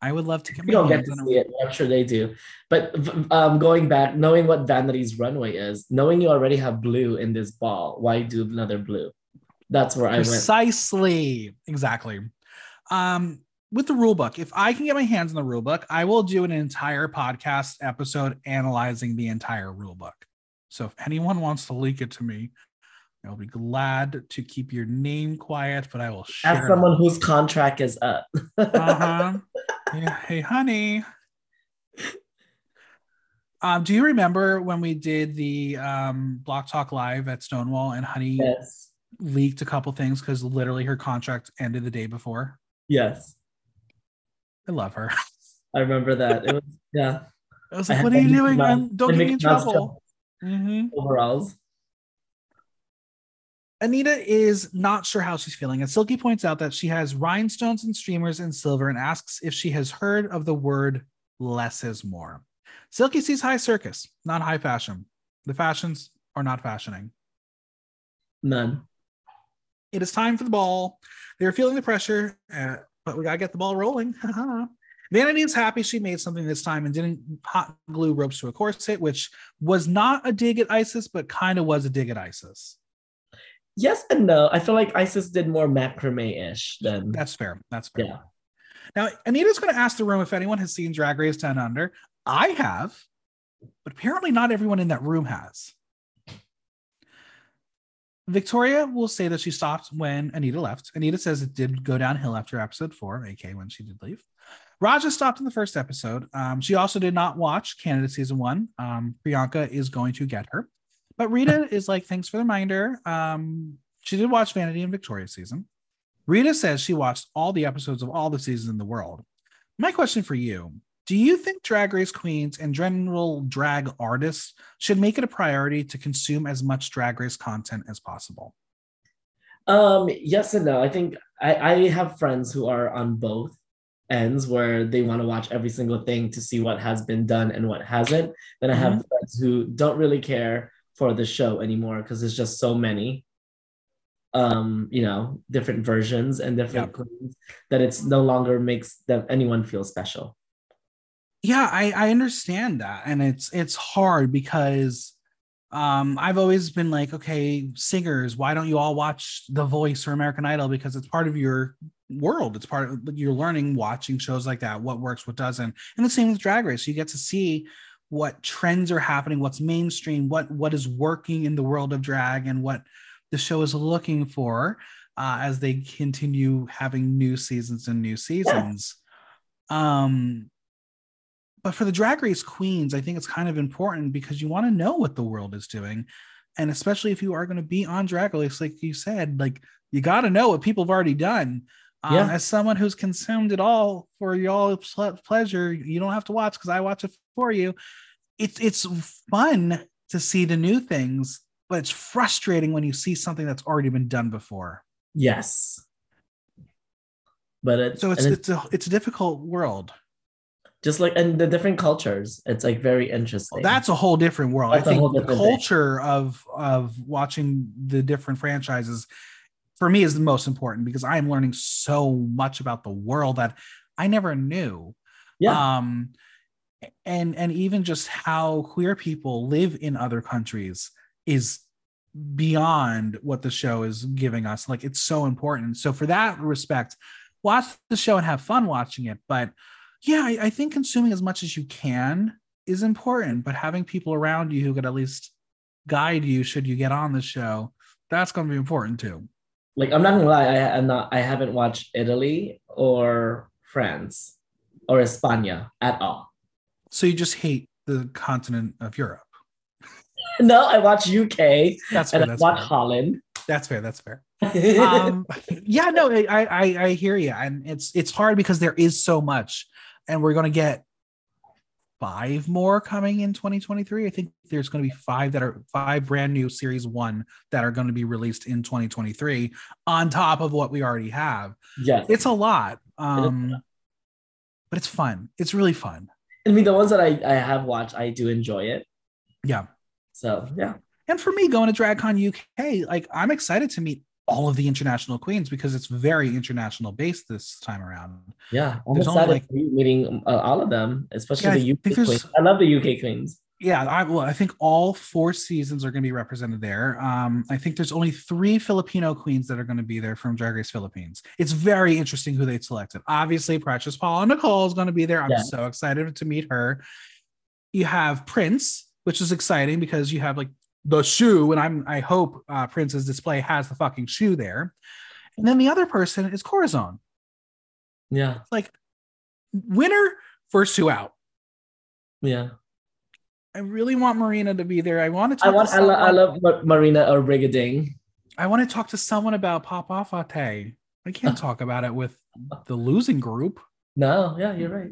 I would love to come. we don't get to see it. I'm sure they do. But um, going back, knowing what Vanity's runway is, knowing you already have blue in this ball, why do another blue? That's where I went. precisely exactly um with the rule book, if I can get my hands on the rule book, I will do an entire podcast episode analyzing the entire rule book. So if anyone wants to leak it to me, I'll be glad to keep your name quiet, but I will share. As someone whose contract is up. uh-huh. Yeah. Hey, honey. Um, do you remember when we did the um, Block Talk Live at Stonewall and Honey Yes. leaked a couple things because literally her contract ended the day before? Yes. I love her. I remember that. It was yeah. I was like, had what are you doing? I'm, don't get me in Mouse trouble. hmm Overalls. Anita is not sure how she's feeling, and Silky points out that she has rhinestones and streamers in silver and asks if she has heard of the word less is more. Silky sees high circus, not high fashion. The fashions are not fashioning. None. It is time for the ball. They're feeling the pressure, uh, but we gotta get the ball rolling. Vanity is happy she made something this time and didn't hot glue ropes to a corset, which was not a dig at Icesis, but kind of was a dig at Icesis. Yes and no. I feel like Icesis did more macrame-ish than That's fair. That's fair. yeah. Now, Anita's going to ask the room if anyone has seen Drag Race Down Under. I have, but apparently not everyone in that room has. Victoria will say that she stopped when Anita left. Anita says it did go downhill after episode four, aka when she did leave. Raja stopped in the first episode. Um, she also did not watch Canada season one. Um, Priyanka is going to get her. But Rita is like, thanks for the reminder. Um, she did watch Vanity and Victoria season. Rita says she watched all the episodes of all the seasons in the world. My question for you Do you think drag race queens and general drag artists should make it a priority to consume as much drag race content as possible? Um, yes and no. I think I, I have friends who are on both ends where they want to watch every single thing to see what has been done and what hasn't. Then I have friends who don't really care for the show anymore because there's just so many um you know different versions and different queens that it's no longer makes them anyone feel special. Yeah I, I understand that and it's it's hard because um i've always been like okay singers why don't you all watch the voice or american idol? Because it's part of your world. It's part of you're learning watching shows like that what works what doesn't. And the same with drag race. You get to see what trends are happening what's mainstream what what is working in the world of drag and what the show is looking for uh, as they continue having new seasons and new seasons. Um but for the drag race queens i think it's kind of important because you want to know what the world is doing. And especially if you are going to be on drag race like you said like you got to know what people have already done um, Yeah. as someone who's consumed it all for y'all's pleasure you don't have to watch because i watch it for you it's it's fun to see the new things but it's frustrating when you see something that's already been done before yes but it's so it's and it's a it's a difficult world just like and the different cultures it's like very interesting that's a whole different world. That's I think the different thing. culture of of watching the different franchises for me is the most important because I am learning so much about the world that I never knew. yeah Um and and even just how queer people live in other countries is beyond what the show is giving us. Like it's so important. So for that respect, watch the show and have fun watching it. But yeah, I, I think consuming as much as you can is important, but having people around you who could at least guide you should you get on the show, that's going to be important too. Like i'm not gonna lie I, i'm not i haven't watched italy or france or españa at all So you just hate the continent of Europe. no i watch uk That's fair. and i That's watch fair. holland That's fair. That's fair. um yeah no I, I i hear you and it's it's hard because there is so much and we're going to get five more coming in 2023 i think there's going to be five that are five brand new series one that are going to be released in 2023 on top of what we already have. Yes. It's a lot um but it's fun. It's really fun. I mean, the ones that I, I have watched, I do enjoy it. yeah. So yeah, and for me going to dragcon uk like i'm excited to meet all of the international queens because it's very international based this time around yeah, I'm There's only, like- meeting uh, all of them, especially Yeah, the UK queens. I love the UK queens. yeah, I, well, I think all four seasons are going to be represented there. Um, I think there's only three Filipino queens that are going to be there from Drag Race Philippines. It's very interesting who they selected. Obviously, Precious Paula Nicole is going to be there. I'm Yeah. so excited to meet her. You have Prince, which is exciting because you have like the shoe, and I'm I hope uh, Prince's display has the fucking shoe there. And then the other person is Corazon. Yeah, Like winner, first two out. yeah. I really want Marina to be there. I want to talk I want. to I, lo- I love Ma- Marina or Brigiding. I want to talk to someone about Papa Fate. I can't talk about it with the losing group. No, yeah, you're right.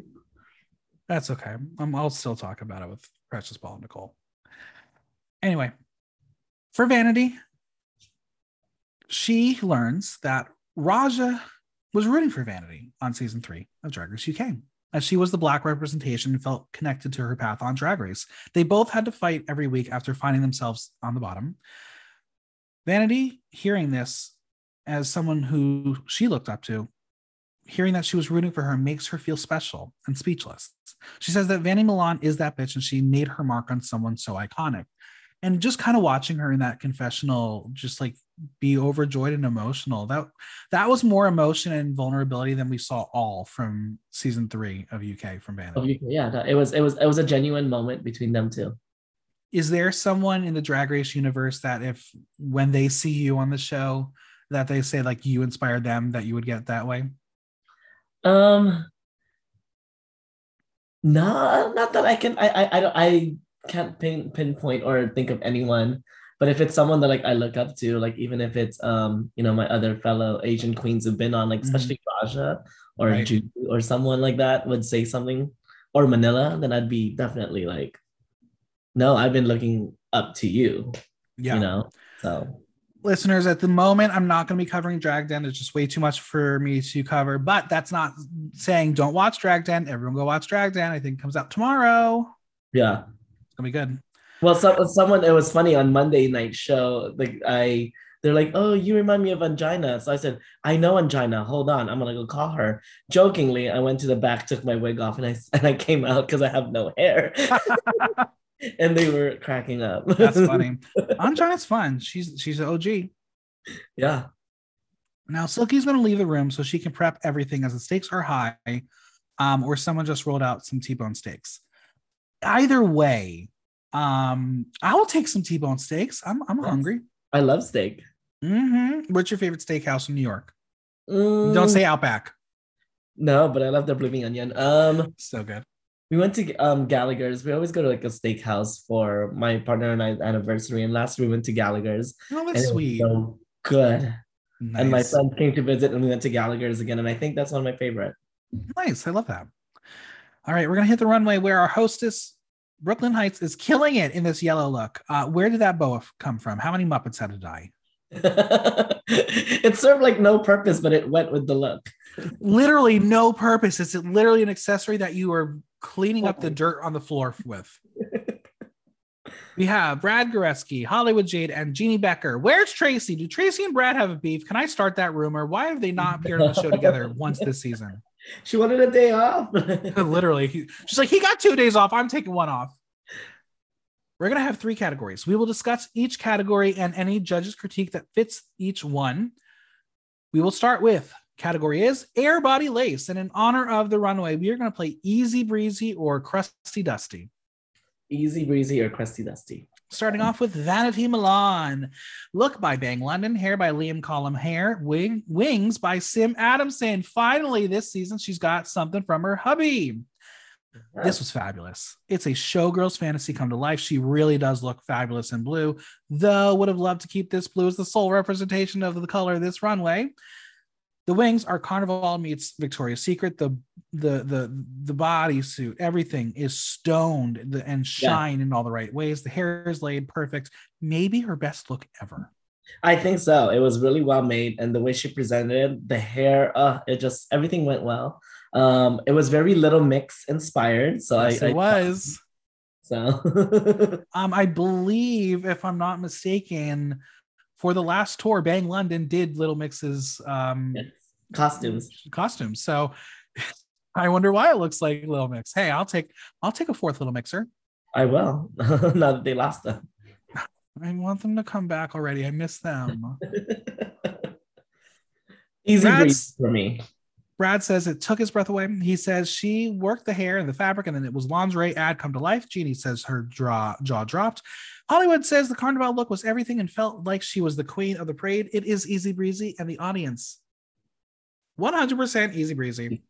That's okay. Um, I'll still talk about it with Precious Paula Nicole. Anyway, for Vanity, she learns that Raja was rooting for Vanity on season three of Drag Race UK, as she was the black representation and felt connected to her path on Drag Race. They both had to fight every week after finding themselves on the bottom. Vanity, hearing this as someone who she looked up to, hearing that she was rooting for her makes her feel special and speechless. She says that Vanny Milan is that bitch and she made her mark on someone so iconic. And just kind of watching her in that confessional, just like be overjoyed and emotional. That that was more emotion and vulnerability than we saw all from season three of UK from Of Vanity. Yeah, no, it was. It was. It was a genuine moment between them two. Is there someone in the drag race universe that if when they see you on the show that they say like you inspired them that you would get that way? Um, no, not that I can. I I I, don't, I can't pin, pinpoint or think of anyone. But if it's someone that like I look up to, like even if it's um you know my other fellow Asian queens who've been on, like especially Raja or Right. Judy or someone like that would say something, or Manila, then I'd be definitely like, no, I've been looking up to you. Yeah. You know, so listeners at the moment i'm not going to be covering drag den it's just way too much for me to cover but that's not saying don't watch drag den everyone go watch drag den i think it comes out tomorrow yeah. Gonna be good Well, so, someone it was funny on Monday night show. Like I, they're like, "Oh, you remind me of Angina." So I said, "I know Angina. Hold on, I'm gonna go call her." Jokingly, I went to the back, took my wig off, and I and I came out because I have no hair, and they were cracking up. that's funny Anjana's fun she's she's an og yeah, now silky's going to leave the room so she can prep everything as the stakes are high um, or someone just rolled out some t-bone steaks either way um, i will take some t-bone steaks i'm, I'm Yes. hungry I love steak. hmm what's your favorite steakhouse in new york Mm, don't say outback no, but I love the blooming onion. Um, so good we went to um Gallagher's. We always go to like a steakhouse for my partner and I's anniversary, and last we went to Gallagher's. Oh, that's sweet. so good. And my Nice. friends came to visit, and we went to Gallagher's again. And I think that's one of my favorite. Nice. I love that. All right, we're gonna hit the runway where our hostess, Brooklyn Hytes, is killing it in this yellow look. Uh, where did that boa come from? How many Muppets had to die? it served like no purpose, but it went with the look. Literally no purpose. It's literally an accessory that you are cleaning up the dirt on the floor with. We have Brad Goreski, Hollywood Jade, and Jeannie Becker. Where's Traci? Do Traci and Brad have a beef? Can I start that rumor? Why have they not appeared on the show together once this season? She wanted a day off. Literally, he- she's like, he got two days off. I'm taking one off. We're going to have three categories. We will discuss each category and any judge's critique that fits each one. We will start with category is air body lace. And in honor of the runway, we are going to play easy breezy or crusty dusty. Easy breezy or crusty dusty. Starting off with Vanity Milan. Look by Bang London. Hair by Liam Column Hair. Wing, wings by Sim Adamson. Finally, this season, she's got something from her hubby. This was fabulous. It's a showgirl's fantasy come to life. She really does look fabulous in blue, though would have loved to keep this blue as the sole representation of the color of this runway. The wings are Carnival meets Victoria's Secret. The the the the bodysuit, everything is stoned and shine in all the right ways. The hair is laid perfect. Maybe her best look ever. I think so. It was really well made, and the way she presented it, the hair, uh, it just everything went well. Um, it was very Little Mix inspired, so Yes, I, it I was. so Um, I believe, if I'm not mistaken, for the last tour, Bang London did Little Mix's um, Yes. Costumes. costumes. So I wonder why it looks like Little Mix. Hey, I'll take I'll take a fourth Little Mixer. I will. now that they lost them. I want them to come back already. I miss them. Easy for me. Brad says it took his breath away. He says she worked the hair and the fabric, and then it was lingerie ad come to life. Jeannie says her draw, jaw dropped. Hollywood says the carnival look was everything and felt like she was the queen of the parade. It is easy breezy, and the audience 100% easy breezy.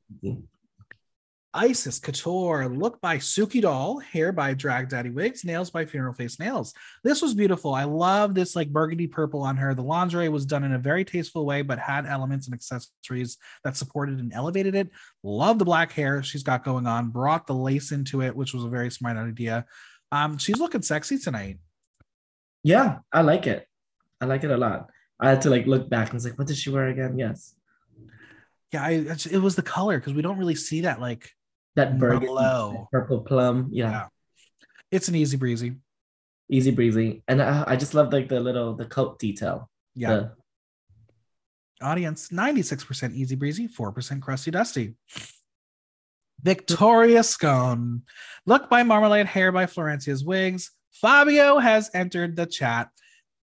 Icesis Couture, look by Suki Doll, hair by Drag Daddy Wigs, nails by Funeral Face Nails. This was beautiful. I love this like burgundy purple on her. The lingerie was done in a very tasteful way, but had elements and accessories that supported and elevated it. Love the black hair she's got going on. Brought the lace into it, which was a very smart idea. Um, she's looking sexy tonight. Yeah, I like it. I like it a lot. I had to like look back and was like, what did she wear again? Yes. Yeah, I, it's- it was the color because we don't really see that. Like, That burgundy, purple plum. Yeah. Yeah. it's an easy breezy. Easy breezy. And I, I just love like the little the coat detail. Yeah. The- Audience 96% easy breezy, 4% crusty dusty. Victoria Scone. Look by Marmalade, hair by Florencia's Wigs. Fabio has entered the chat.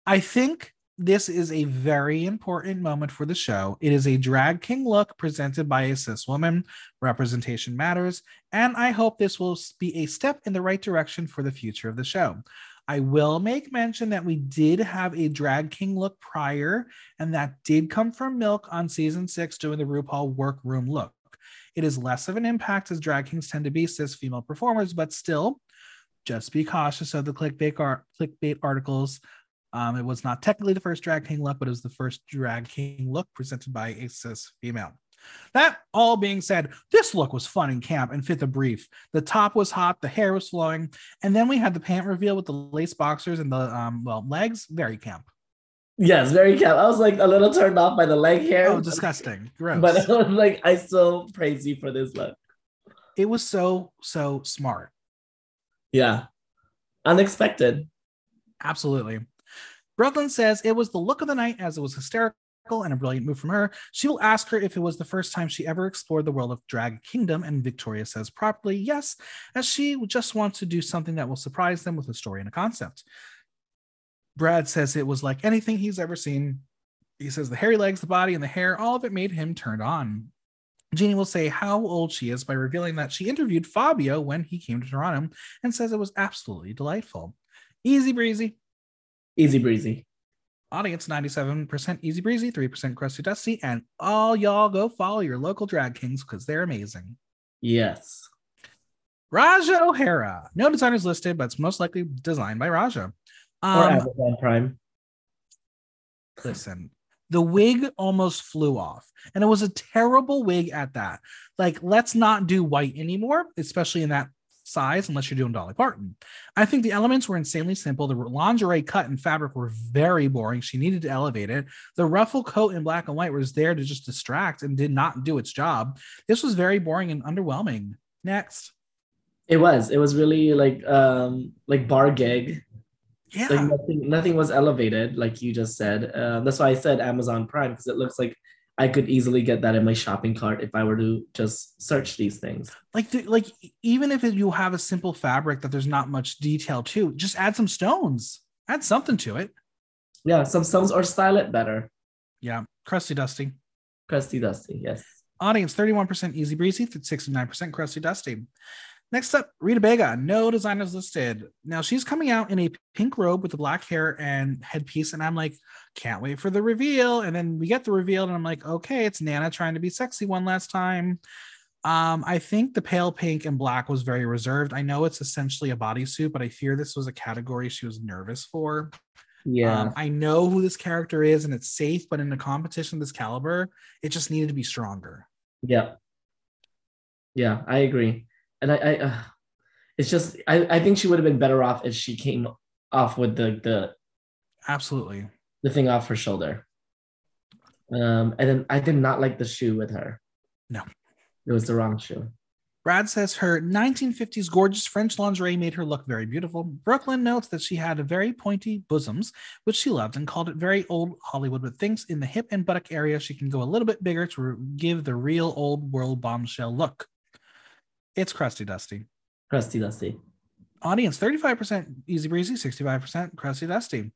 I think this is a very important moment for the show. It is a drag king look presented by a cis woman. Representation matters. And I hope this will be a step in the right direction for the future of the show. I will make mention that we did have a drag king look prior, and that did come from Milk on season six doing the RuPaul workroom look. It is less of an impact as drag kings tend to be cis female performers, but still, just be cautious of the clickbait, clickbait articles. Um, it was not technically the first drag king look, but it was the first drag king look presented by a cis female. That all being said, this look was fun and camp and fit the brief. The top was hot, the hair was flowing, and then we had the pant reveal with the lace boxers and the um well legs. Very camp. yes, very camp. I was like a little turned off by the leg hair. Oh, disgusting. Gross. But I was like, I still praise you for this look. it was so so smart. Yeah. Unexpected. Absolutely. Brooklyn says it was the look of the night as it was hysterical and a brilliant move from her. She will ask her if it was the first time she ever explored the world of Drag Kingdom, and Victoria says properly yes, as she just wants to do something that will surprise them with a story and a concept. Brad says it was like anything he's ever seen. He says the hairy legs, the body, and the hair, all of it made him turned on. Jeannie will say how old she is by revealing that she interviewed Fabio when he came to Toronto and says it was absolutely delightful. Easy breezy. Easy breezy. Audience 97% easy breezy, 3% crusty dusty, and all y'all go follow your local drag kings because they're amazing. Yes. Ra'Jah O'Hara. No designers listed, but it's most likely designed by Raja. Or Um, Amazon Prime. listen, the wig almost flew off, and it was a terrible wig at that. Like, let's not do white anymore, especially in that size, unless you're doing Dolly Parton. I think the elements were insanely simple. The lingerie cut and fabric were very boring. She needed to elevate it. The ruffle coat in black and white was there to just distract and did not do its job. This was very boring and underwhelming. Next. It was. It was really like um like bar gig. Yeah. Like nothing nothing was elevated, like you just said. Uh, that's why I said Amazon Prime, because it looks like I could easily get that in my shopping cart if I were to just search these things. like the, like even if you have a simple fabric that there's not much detail to just add some stones add something to it Yeah, some stones or style it better. yeah crusty dusty Crusty dusty, yes. audience 31% easy breezy 69% crusty dusty next up rita baga no designers listed now she's coming out in a pink robe with the black hair and headpiece and i'm like can't wait for the reveal and then we get the reveal and i'm like okay it's nana trying to be sexy one last time Um, I think the pale pink and black was very reserved. I know it's essentially a bodysuit, but I fear this was a category she was nervous for. Yeah. Um, I know who this character is and it's safe, but in a competition of this caliber, it just needed to be stronger. Yeah. Yeah, I agree. And I, I uh, it's just I, I think she would have been better off if she came off with the the Absolutely. the thing off her shoulder. Um, and then I did not like the shoe with her. No. It was the wrong shoe. Brad says her 1950s gorgeous French lingerie made her look very beautiful. Brooklyn notes that she had a very pointy bosoms, which she loved, and called it very old Hollywood, but thinks in the hip and buttock area she can go a little bit bigger to give the real old world bombshell look. It's crusty dusty. Crusty dusty. Audience 35% easy breezy, 65% crusty dusty.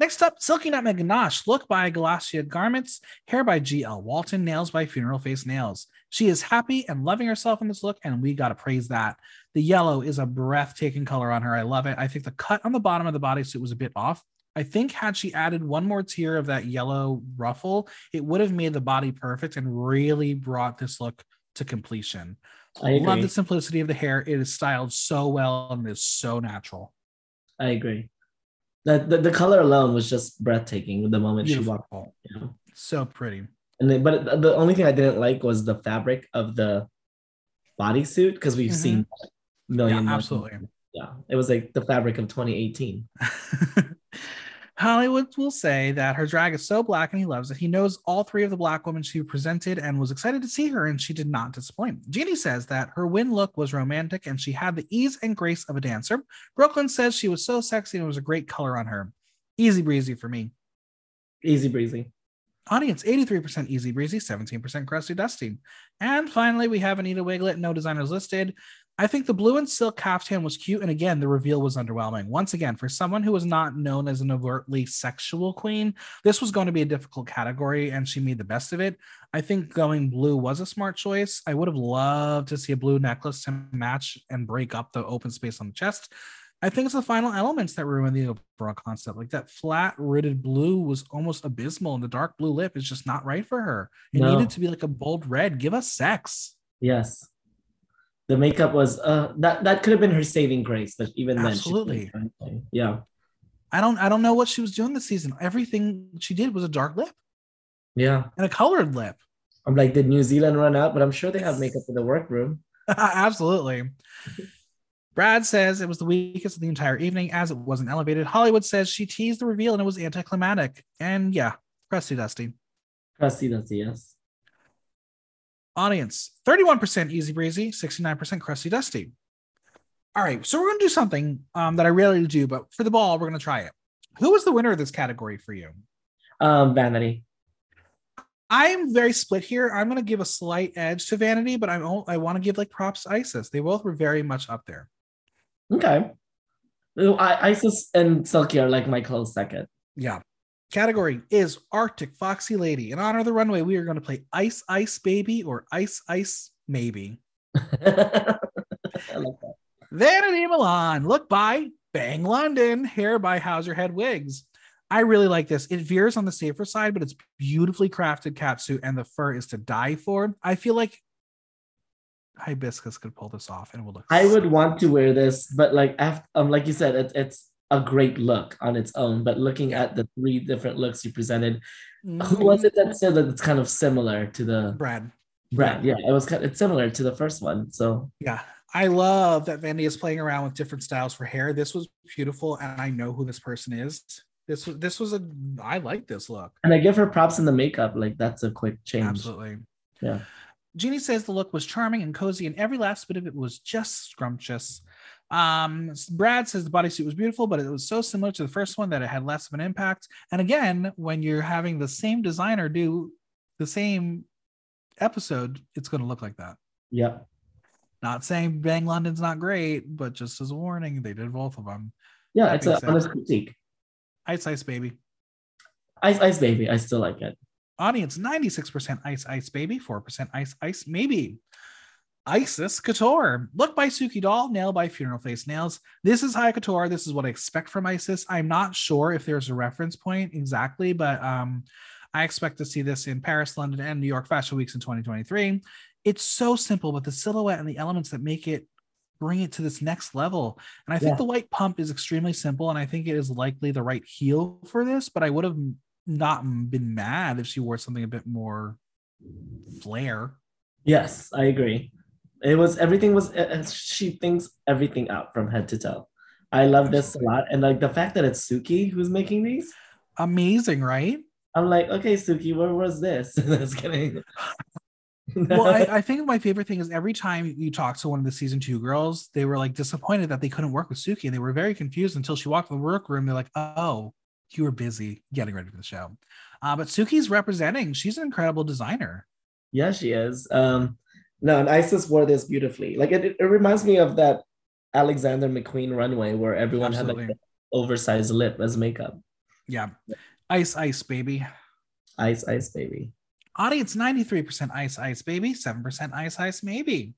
Next up, Silky Nutmeg Ganache. Look by Galacia Garments, hair by GL Walton, nails by Funeral Face Nails. She is happy and loving herself in this look, and we got to praise that. The yellow is a breathtaking color on her. I love it. I think the cut on the bottom of the bodysuit was a bit off. I think had she added one more tier of that yellow ruffle, it would have made the body perfect and really brought this look to completion. I love the simplicity of the hair. It is styled so well and is so natural. I agree. The, the, the color alone was just breathtaking the moment she walked. Beautiful. You know? So pretty. And then, but the only thing I didn't like was the fabric of the bodysuit because we've Mhm. seen a Yeah, million. absolutely. Yeah, it was like the fabric of 2018. Hollywood will say that her drag is so black and he loves it. He knows all three of the black women she presented and was excited to see her, and she did not disappoint. Jeannie says that her win look was romantic and she had the ease and grace of a dancer. Brooklyn says she was so sexy and it was a great color on her. Easy breezy for me. Easy breezy. Audience 83% easy breezy, 17% crusty dusty. And finally, we have Anita Wigl'it, no designers listed. I think the blue and silk caftan was cute. And again, the reveal was underwhelming. Once again, for someone who was not known as an overtly sexual queen, this was going to be a difficult category and she made the best of it. I think going blue was a smart choice. I would have loved to see a blue necklace to match and break up the open space on the chest. I think it's the final elements that ruin the overall concept. Like that flat rooted blue was almost abysmal, and the dark blue lip is just not right for her. It No. needed to be like a bold red. Give us sex. Yes. The makeup was uh that that could have been her saving grace, but even then, Absolutely. do anything. yeah, I don't I don't know what she was doing this season. Everything she did was a dark lip yeah. and a colored lip. I'm like, did New Zealand run out? But I'm sure they have makeup in the workroom. Absolutely. Brad says it was the weakest of the entire evening as it wasn't elevated. Hollywood says she teased the reveal and it was anticlimactic. And yeah, crusty dusty. Crusty, dusty, yes. Audience 31% easy breezy, 69% crusty dusty. All right, so we're going to do something um, that I rarely do, but for the ball, we're going to try it. Who was the winner of this category for you? Um, Vanity. I'm very split here. I'm going to give a slight edge to Vanity, but I'm I want to give like props to Icesis. They both were very much up there. Okay. I, Icesis and Silky are like my close second. Yeah. Category is Arctic Foxy Lady. In honor of the runway, we are going to play Ice Ice Baby or Ice Ice Maybe. I like that. Vanity Milan, look by Bang London, hair by Hauser Head Wigs. I really like this. It veers on the safer side, but it's beautifully crafted catsuit, and the fur is to die for. I feel like Hibiscus could pull this off, and it would look. I would want to wear this, but like after, um, like you said, it, it's a great look on its own. But looking at the three different looks you presented, who mm-hmm. was it that said that it's kind of similar to the Brad. Brad? Yeah, it was kind. It's similar to the first one. So Yeah, I love that Vandy is playing around with different styles for hair. This was beautiful, and I know who this person is. This was this was a I like this look. and I give her props in the makeup. Like that's a quick change. Absolutely. Yeah. Jeannie says the look was charming and cozy, and every last bit of it was just scrumptious. Um, Brad says the bodysuit was beautiful, but it was so similar to the first one that it had less of an impact. And again, when you're having the same designer do the same episode, it's going to look like that. Yep. Not saying Bang London's not great, but just as a warning, they did both of them. Yeah, That it's makes a sense. honest critique. Ice Ice Baby. Ice Ice Baby, I still like it. Audience 96% Ice Ice Baby, 4% Ice Ice Maybe. Icesis Couture. Look by Suki Doll, nail by Funeral Face Nails. This is high couture. This is what I expect from Icesis. I'm not sure if there's a reference point exactly, but um, I expect to see this in Paris, London, and New York Fashion Weeks in 2023. It's so simple, but the silhouette and the elements that make it bring it to this next level. And I think Yeah. the white pump is extremely simple, and I think it is likely the right heel for this, but I would have not been mad if she wore something a bit more flair. Yes, I agree. It was everything was uh, uh, she thinks everything out from head to toe. I love this a lot, and like the fact that it's Suki who's making these. Amazing, right? I'm like, okay, Suki, where was this? Just kidding. Well, I, I think my favorite thing is every time you talk to one of the season two girls, they were like disappointed that they couldn't work with Suki, and they were very confused until she walked in the workroom. They're like, "Oh, you were busy getting ready for the show." Uh, but Suki's representing; she's an incredible designer. Yeah, she is. Um, no, and Icesis wore this beautifully. Like it, it reminds me of that Alexander McQueen runway where everyone Absolutely. had like oversized lip as makeup. Yeah. Ice Ice Baby. Ice, ice, baby. Audience 93% Ice Ice Baby, 7% Ice Ice Maybe.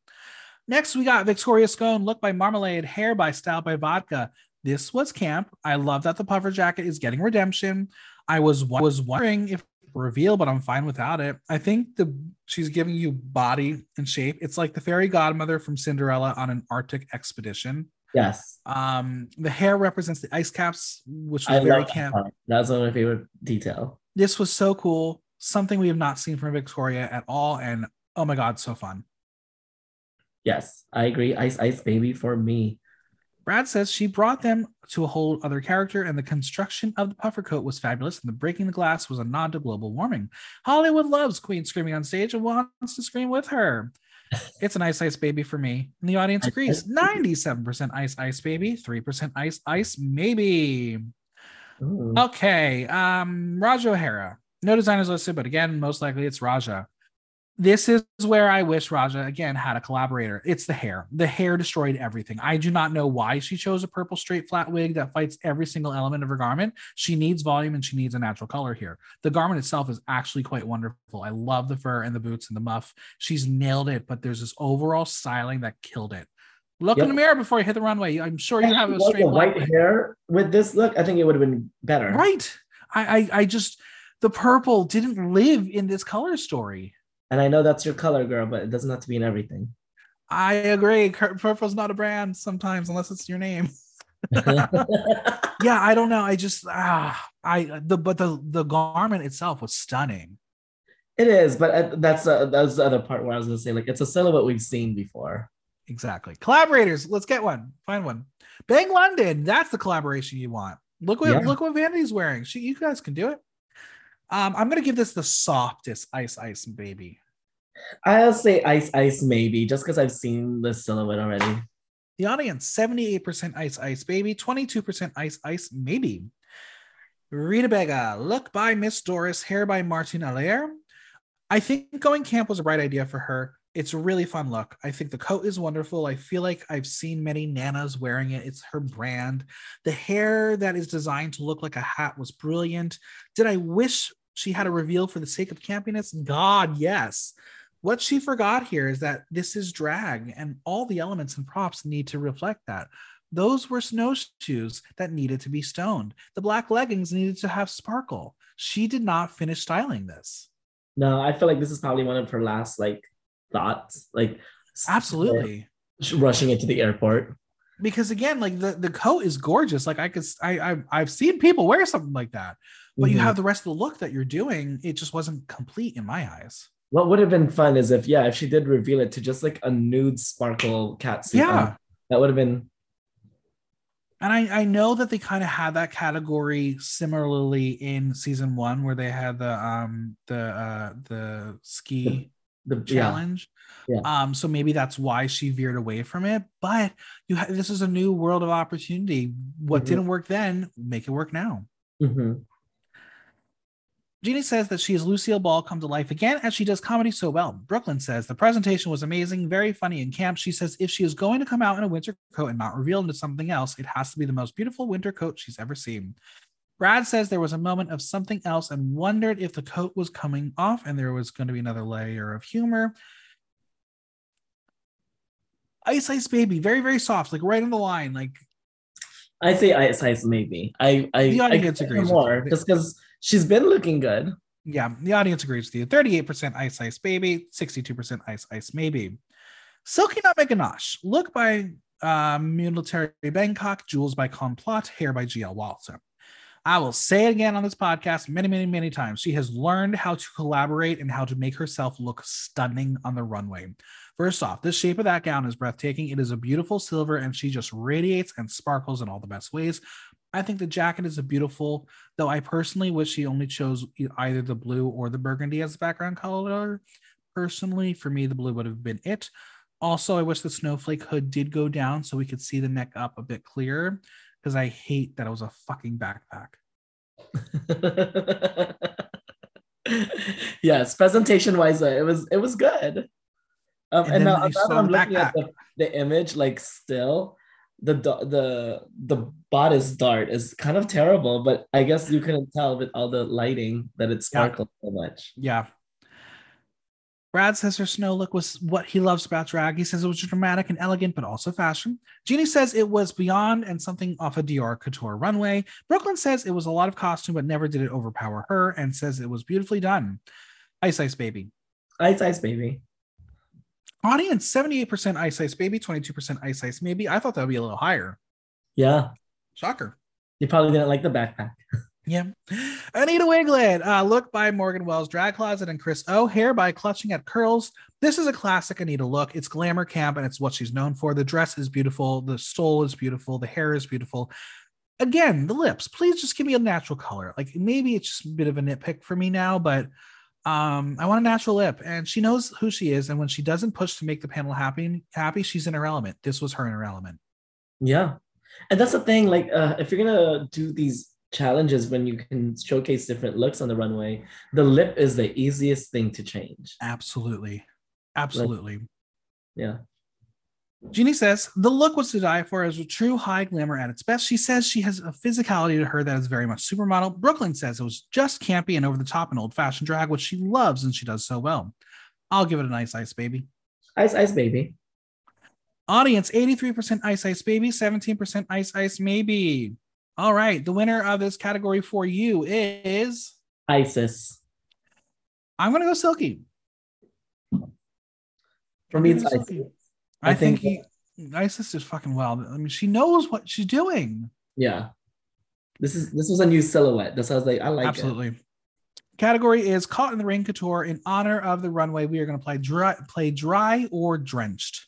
Next, we got Victoria Scone, Look by Marmalade, Hair by Style by Vodka. This was camp. I love that the puffer jacket is getting redemption. I was was wondering if reveal, but I'm fine without it. I think the she's giving you body and shape. It's like the fairy godmother from Cinderella on an Arctic expedition. Yes. Um, the hair represents the ice caps, which I very love that camp. That's one of my favorite detail. This was so cool. Something we have not seen from Victoria at all, and oh my god, so fun. Yes, I agree. Ice, ice, baby for me. Brad says she brought them to a whole other character, and the construction of the puffer coat was fabulous, and the breaking the glass was a nod to global warming. Hollywood loves Queen screaming on stage and wants to scream with her. It's an ice ice baby for me, and the audience agrees. Ninety-seven percent ice ice baby, three percent ice ice maybe. Ooh. Okay, um, Ra'Jah O'Hara. No designers listed, but again, most likely it's Raja. This is where I wish Raja again had a collaborator. It's the hair. The hair destroyed everything. I do not know why she chose a purple straight flat wig that fights every single element of her garment. She needs volume and she needs a natural color here. The garment itself is actually quite wonderful. I love the fur and the boots and the muff. She's nailed it, but there's this overall styling that killed it. Look in the mirror before you hit the runway. I'm sure you have a straight white wig. hair with this look. I think it would have been better. Right. I, I I just the purple didn't live in this color story. And I know that's your color, girl, but it doesn't have to be in everything. I agree. Purple's not a brand sometimes, unless it's your name. Yeah, I don't know. I just ah, I the but the the garment itself was stunning. it is, but uh, that's uh, that's the other part where I was gonna say like it's a silhouette we've seen before. Exactly. Collaborators, let's get one. Find one. Bang London. That's the collaboration you want. Look what Yeah. look what Vanity's wearing. She, you guys can do it. Um, I'm gonna give this the softest ice ice baby. I'll say ice, ice, maybe just because I've seen the silhouette already. The audience 78% ice ice baby, 22% ice ice maybe. Rita Baga, look by Miss Doris, hair by Martin Allaire. I think going camp was a right idea for her. It's really fun look. I think the coat is wonderful. I feel like I've seen many nanas wearing it. It's her brand. The hair that is designed to look like a hat was brilliant. Did I wish she had a reveal for the sake of campiness? God, yes. What she forgot here is that this is drag and all the elements and props need to reflect that. Those were snowshoes that needed to be stoned. The black leggings needed to have sparkle. She did not finish styling this. No, I feel like this is probably one of her last like thoughts, like Absolutely. rushing into the airport. Because again, like the, the coat is gorgeous. Like I could I, I I've seen people wear something like that, but you Mhm. have the rest of the look that you're doing. It just wasn't complete in my eyes. What would have been fun is if yeah, if she did reveal it to just like a nude sparkle catsuit. Yeah. on. that would have been And I, I know that they kind of had that category similarly in season one where they had the um the uh the ski the challenge. Yeah. Um, so maybe that's why she veered away from it. But you ha- this is a new world of opportunity. What Mhm. didn't work then, make it work now. Mhm. Jeannie says that she is Lucille Ball come to life again as she does comedy so well. Brooklyn says the presentation was amazing, very funny in camp. She says if she is going to come out in a winter coat and not reveal into something else, it has to be the most beautiful winter coat she's ever seen. Brad says there was a moment of something else and wondered if the coat was coming off and there was going to be another layer of humor. Ice Ice Baby, very, very soft, like right on the line. Like I say ice ice maybe. I I The I audience her agrees more just because she's been looking good. Yeah, the audience agrees with you. 38% Ice Ice Baby, 62% Ice Ice Maybe. Silky Nutmeg Ganache, look by uh, Military Bangkok, Jewels by Complot, hair by GL Walter. I will say it again on this podcast many, many, many times. She has learned how to collaborate and how to make herself look stunning on the runway. First off, the shape of that gown is breathtaking. It is a beautiful silver and she just radiates and sparkles in all the best ways. I think the jacket is a beautiful, though I personally wish she only chose either the blue or the burgundy as the background color. Personally, for me, the blue would have been it. Also, I wish the snowflake hood did go down so we could see the neck up a bit clearer because I hate that it was a fucking backpack. yes, presentation wise, uh, it was it was good. Um, And and, now, I now that saw I'm the looking at the, the image, like still, the the the bodice dart is kind of terrible, but I guess you couldn't tell with all the lighting that it sparkled yeah. so much. Yeah. Brad says her snow look was what he loves about drag. He says it was dramatic and elegant, but also fashion. Jeannie says it was beyond and something off a Dior couture runway. Brooklyn says it was a lot of costume, but never did it overpower her, and says it was beautifully done. Ice Ice Baby. Ice Ice Baby. Audience 78% Ice Ice Baby, 22% Ice Ice Maybe. I thought that would be a little higher. Yeah. Shocker. You probably didn't like the backpack. Yeah. Anita Wigl'it, uh, look by Morgan Wells Drag Closet and Chris O. Hair by Clutching at Curls. This is a classic Anita look. It's glamour camp and it's what she's known for. The dress is beautiful. The stole is beautiful. The hair is beautiful. Again, the lips. Please just give me a natural color. Like maybe it's just a bit of a nitpick for me now, but um, I want a natural lip. And she knows who she is. And when she doesn't push to make the panel happy, happy, she's in her element. This was her in her element. Yeah. And that's the thing. Like, uh, if you're gonna do these challenges when you can showcase different looks on the runway, the lip is the easiest thing to change. Absolutely. Absolutely. Like, yeah. Jeannie says the look was to die for as a true high glamour at its best. She says she has a physicality to her that is very much supermodel. Brooklyn says it was just campy and over the top and old fashioned drag, which she loves and she does so well. I'll give it a nice ice baby. Ice ice baby. Audience 83% ice ice baby, 17% ice ice maybe. All right. The winner of this category for you is Icesis. I'm going to go Silky. For me, it's Icesis. I, I think, think he, Icesis is fucking well. I mean, she knows what she's doing. Yeah. This is this was a new silhouette. This was like I like absolutely. It. Category is caught in the rain couture in honor of the runway. We are going to play dry, play dry or drenched.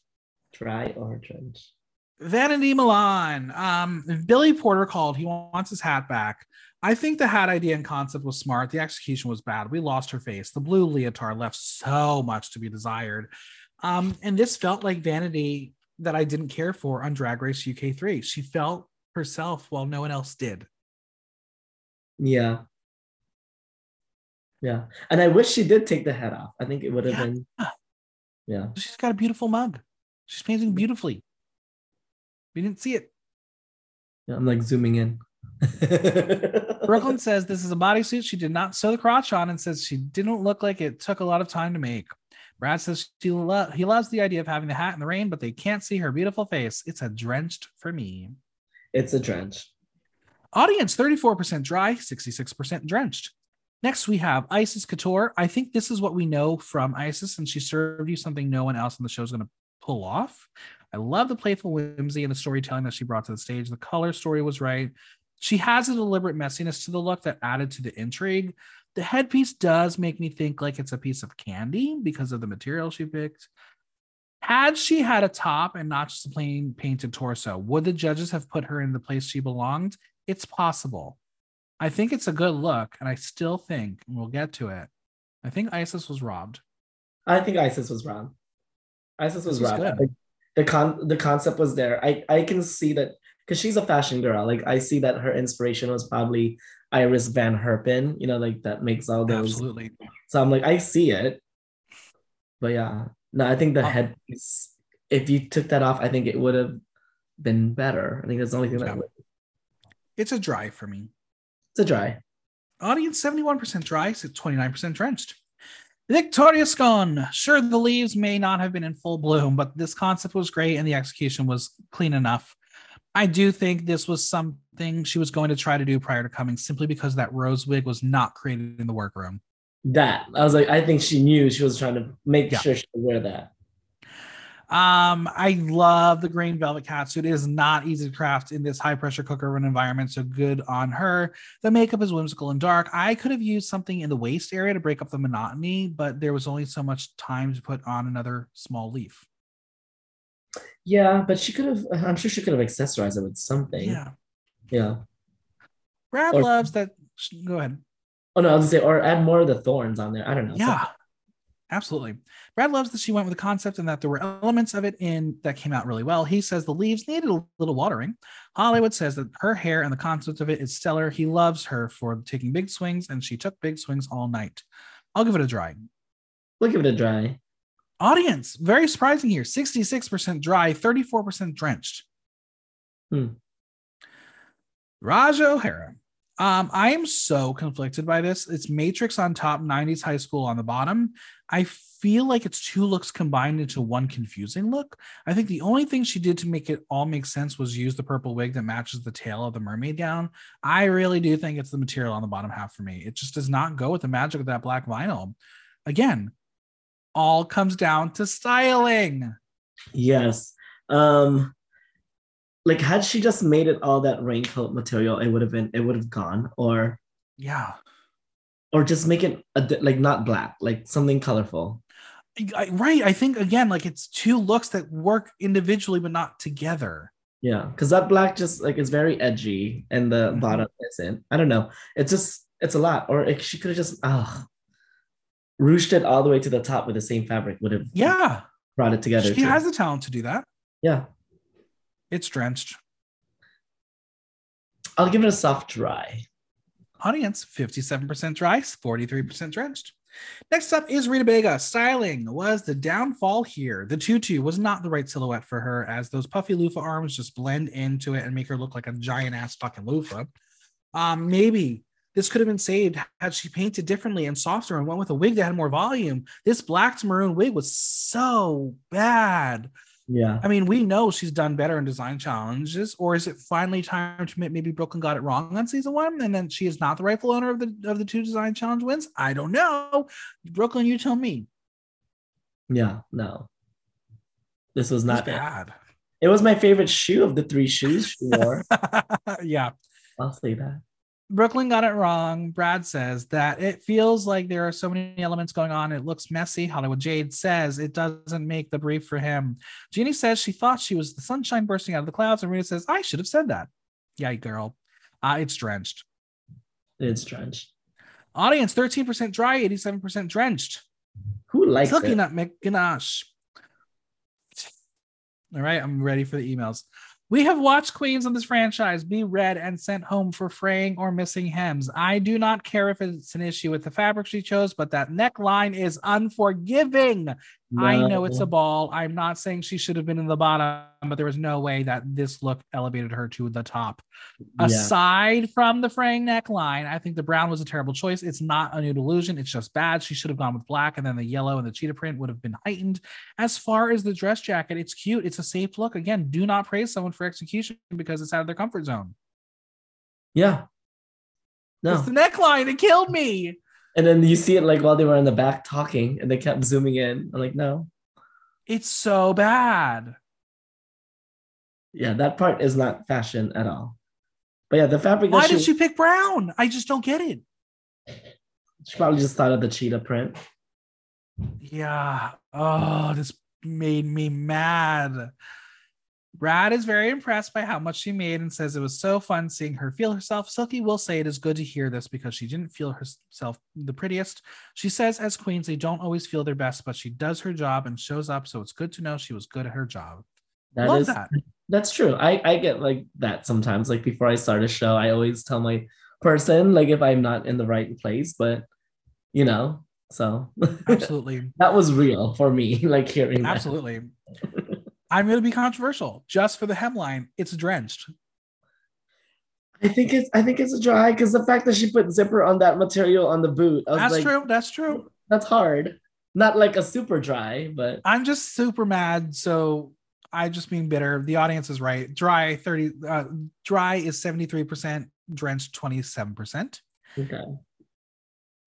Dry or drenched. Vanity Milan. Um, Billy Porter called. He wants his hat back. I think the hat idea and concept was smart. The execution was bad. We lost her face. The blue leotard left so much to be desired. Um, and this felt like vanity that I didn't care for on Drag Race UK3. She felt herself while no one else did. Yeah. Yeah. And I wish she did take the hat off. I think it would have yeah. been. Yeah. She's got a beautiful mug. She's painting beautifully. We didn't see it. Yeah, I'm like zooming in. Brooklyn says this is a bodysuit she did not sew the crotch on and says she didn't look like it took a lot of time to make. Brad says she lo- he loves the idea of having the hat in the rain, but they can't see her beautiful face. It's a drenched for me. It's a drench. Audience 34% dry, 66% drenched. Next, we have Icesis Couture. I think this is what we know from Icesis, and she served you something no one else in the show is going to pull off. I love the playful whimsy and the storytelling that she brought to the stage. The color story was right. She has a deliberate messiness to the look that added to the intrigue. The headpiece does make me think like it's a piece of candy because of the material she picked. Had she had a top and not just a plain painted torso, would the judges have put her in the place she belonged? It's possible. I think it's a good look, and I still think, and we'll get to it. I think Icesis was robbed. I think Icesis was robbed. Icesis was, was robbed the con the concept was there. I I can see that because she's a fashion girl. Like I see that her inspiration was probably Iris Van Herpen. You know, like that makes all those. Absolutely. So I'm like, I see it. But yeah, no, I think the oh. headpiece. If you took that off, I think it would have been better. I think that's the only thing yeah. that. Would... It's a dry for me. It's a dry. Audience 71% dry, so 29% drenched. Victoria Scone. Sure, the leaves may not have been in full bloom, but this concept was great and the execution was clean enough. I do think this was something she was going to try to do prior to coming simply because that rose wig was not created in the workroom. That I was like, I think she knew she was trying to make yeah. sure she would wear that. Um, I love the green velvet catsuit. It is not easy to craft in this high pressure cooker run environment, so good on her. The makeup is whimsical and dark. I could have used something in the waist area to break up the monotony, but there was only so much time to put on another small leaf. Yeah, but she could have. I'm sure she could have accessorized it with something. Yeah, yeah. Brad or, loves that. Go ahead. Oh no, I was gonna say, or add more of the thorns on there. I don't know. Yeah, Absolutely. Brad loves that she went with the concept and that there were elements of it in that came out really well. He says the leaves needed a little watering. Hollywood says that her hair and the concept of it is stellar. He loves her for taking big swings, and she took big swings all night. I'll give it a dry. We'll give it a dry. Audience, very surprising here 66% dry, 34% drenched. Hmm. Ra'Jah O'Hara. Um, I am so conflicted by this. It's Matrix on top, 90s high school on the bottom. I feel like it's two looks combined into one confusing look. I think the only thing she did to make it all make sense was use the purple wig that matches the tail of the mermaid gown. I really do think it's the material on the bottom half for me. It just does not go with the magic of that black vinyl. Again, all comes down to styling. Yes. Um like had she just made it all that raincoat material, it would have been it would have gone or Yeah. Or just make it a, like not black, like something colorful. I, right. I think again, like it's two looks that work individually but not together. Yeah, because that black just like is very edgy and the Mhm. bottom isn't. I don't know. It's just it's a lot. Or it, she could have just ah ruched it all the way to the top with the same fabric would have Yeah. brought it together. She too. has the talent to do that. yeah. It's drenched. I'll give it a soft dry. Audience 57% dry, 43% drenched. Next up is Rita Baga. Styling was the downfall here. The tutu was not the right silhouette for her, as those puffy loofah arms just blend into it and make her look like a giant ass fucking loofah. Um, maybe this could have been saved had she painted differently and softer and went with a wig that had more volume. This black to maroon wig was so bad. Yeah. I mean, we know she's done better in design challenges, or is it finally time to admit maybe Brooklyn got it wrong on season one, and then she is not the rightful owner of the of the two design challenge wins? I don't know. Brooklyn, you tell me. Yeah. No. This was not it. bad. It was my favorite shoe of the three shoes she wore. yeah. I'll say that. Brooklyn got it wrong. Brad says that it feels like there are so many elements going on. It looks messy. Hollywood Jade says it doesn't make the brief for him. Jeannie says she thought she was the sunshine bursting out of the clouds. And Rita says, I should have said that. Yeah, girl. Uh, it's drenched. It's drenched. Audience 13% dry, 87% drenched. Who likes Silky it? Ganache. All right, I'm ready for the emails. We have watched queens on this franchise be read and sent home for fraying or missing hems. I do not care if it's an issue with the fabric she chose, but that neckline is unforgiving. I know it's a ball. I'm not saying she should have been in the bottom, but there was no way that this look elevated her to the top. Yeah. Aside from the fraying neckline, I think the brown was a terrible choice. It's not a new delusion, It's just bad. She should have gone with black, and then the yellow and the cheetah print would have been heightened. As far as the dress jacket, it's cute. It's a safe look. Again, do not praise someone for execution because it's out of their comfort zone. Yeah. No. It's the neckline. It killed me. And then you see it like while they were in the back talking and they kept zooming in. I'm like, no. It's so bad. Yeah, that part is not fashion at all. But yeah, the fabric Why did she pick brown? I just don't get it. she probably just thought of the cheetah print. Yeah. Oh, this made me mad. Brad is very impressed by how much she made and says it was so fun seeing her feel herself. Silky will say it is good to hear this because she didn't feel herself the prettiest. She says, as queens, they don't always feel their best, but she does her job and shows up. So it's good to know she was good at her job. That Love is that. that's true. I I get like that sometimes. Like before I start a show, I always tell my person like if I'm not in the right place, but you know, so Absolutely. that was real for me. Like hearing that. Absolutely. I'm going to be controversial just for the hemline. It's drenched. I think it's I think it's a dry because the fact that she put zipper on that material on the boot, That's like, true. That's true. that's hard. Not like a super dry, but I'm just super mad. So I just mean bitter. The audience is right. Dry 30, uh, dry is 73%, drenched 27%. okay.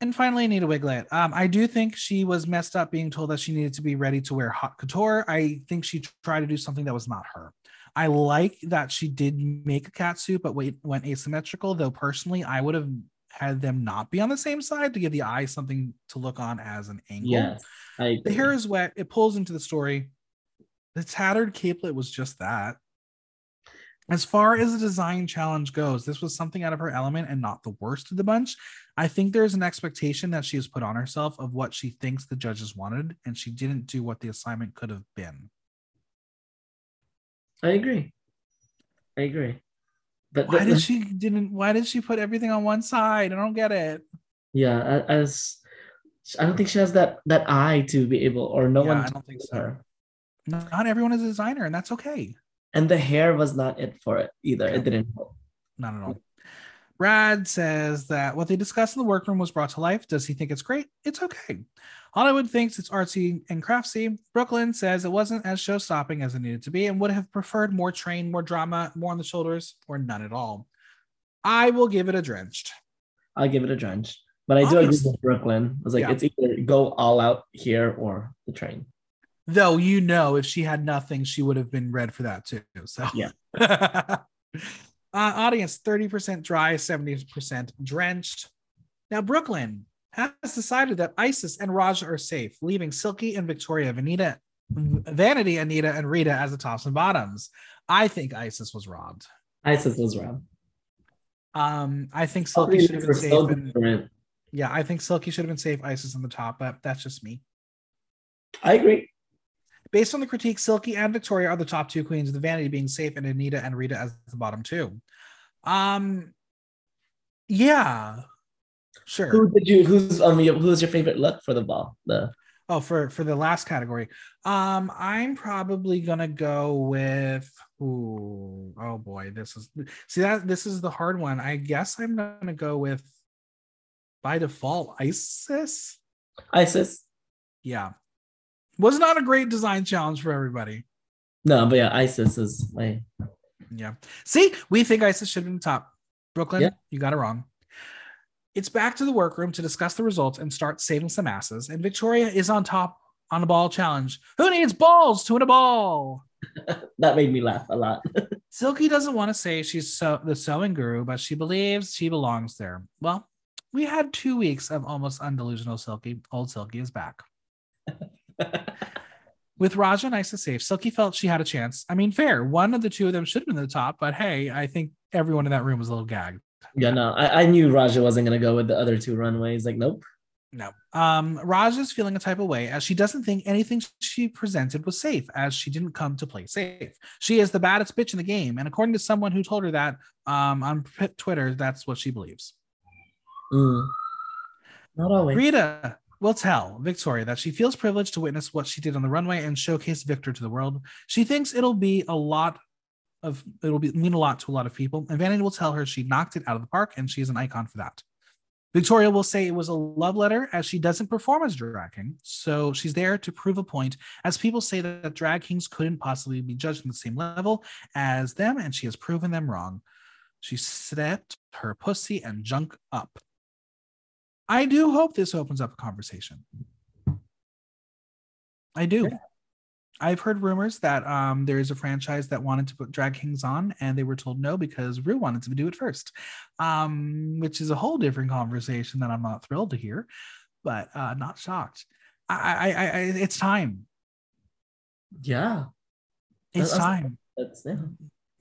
And finally, Anita Wigl'it. Um, I do think she was messed up being told that she needed to be ready to wear haute couture. I think she tried to do something that was not her. I like that she did make a cat suit, but wait, went asymmetrical. Though personally, I would have had them not be on the same side to give the eye something to look on as an angle. Yes. The hair is wet. It pulls into the story. The tattered capelet was just that. As far as the design challenge goes, this was something out of her element and not the worst of the bunch. I think there's an expectation that she has put on herself of what she thinks the judges wanted, and she didn't do what the assignment could have been. I agree. I agree. But Why the- did she didn't? Why did she put everything on one side? I don't get it. yeah, as I don't think she has that that eye to be able or no Yeah, one I don't think so. her. Not everyone is a designer, and that's okay. And the hair was not it for it either. It didn't help. Not at all. Brad says that what they discussed in the workroom was brought to life. Does he think it's great? It's okay. Hollywood thinks it's artsy and craftsy. Brooklyn says it wasn't as show stopping as it needed to be and would have preferred more train, more drama, more on the shoulders, or none at all. I will give it a drenched. I'll give it a drench. But I do agree with Brooklyn. I was like, Yeah. it's either go all out here or the train. Though you know, if she had nothing, she would have been red for that too. So Yeah. uh, audience 30% dry, 70% drenched. Now Brooklyn has decided that Icesis and Ra'Jah are safe, leaving Silky and Victoria, Vanita, Vanity, Anita, and Rita as the tops and bottoms. I think Icesis was robbed. Icesis was wrong. Um, I think Silky should have been safe. so and- yeah, I think Silky should have been safe. Icesis on the top, but that's just me. I agree. Based on the critique, Silky and Victoria are the top two queens, the Vanity being safe, and Anita and Rita as the bottom two. Um, yeah, sure. Who did you? Who's um? your- Who's your favorite look for the ball? The Oh, for for the last category, um, I'm probably gonna go with. Ooh, oh boy, this is see that this is the hard one. I guess I'm gonna go with by default Icesis. Icesis. Yeah, was not a great design challenge for everybody. No, but yeah, Icesis is my. Yeah. See, we think Icesis should been top. Brooklyn, Yeah. you got it wrong. It's back to the workroom to discuss the results and start saving some asses. And Victoria is on top on a ball challenge. Who needs balls to win a ball? That made me laugh a lot. Silky doesn't want to say she's so, the sewing guru, but she believes she belongs there. Well, we had two weeks of almost undelusional Silky. Old Silky is back. With Ra'Jah nice and Icesis safe, Silky felt she had a chance. I mean, fair. One of the two of them should have been the top, but hey, I think everyone in that room was a little gagged. yeah, no, I, I knew Ra'Jah wasn't gonna go with the other two runways. Like, nope. No. Um, Raj is feeling a type of way as she doesn't think anything she presented was safe, as she didn't come to play safe. She is the baddest bitch in the game, and according to someone who told her that um, on Twitter, that's what she believes. Mm. Not always. Rita will tell Victoria that she feels privileged to witness what she did on the runway and showcase Victor to the world. She thinks it'll be a lot of it'll be mean a lot to a lot of people, and Vanity will tell her she knocked it out of the park and she is an icon for that. Victoria will say it was a love letter as she doesn't perform as drag king, so she's there to prove a point. As people say that, that drag kings couldn't possibly be judged on the same level as them, and she has proven them wrong. She stepped her pussy and junk up. I do hope this opens up a conversation. I do. Yeah. I've heard rumors that um, there is a franchise that wanted to put Drag Kings on, and they were told no because Rue wanted to do it first, um, which is a whole different conversation that I'm not thrilled to hear, but uh, not shocked. I, I, I, I it's time. Yeah, It's That's- time. that's yeah.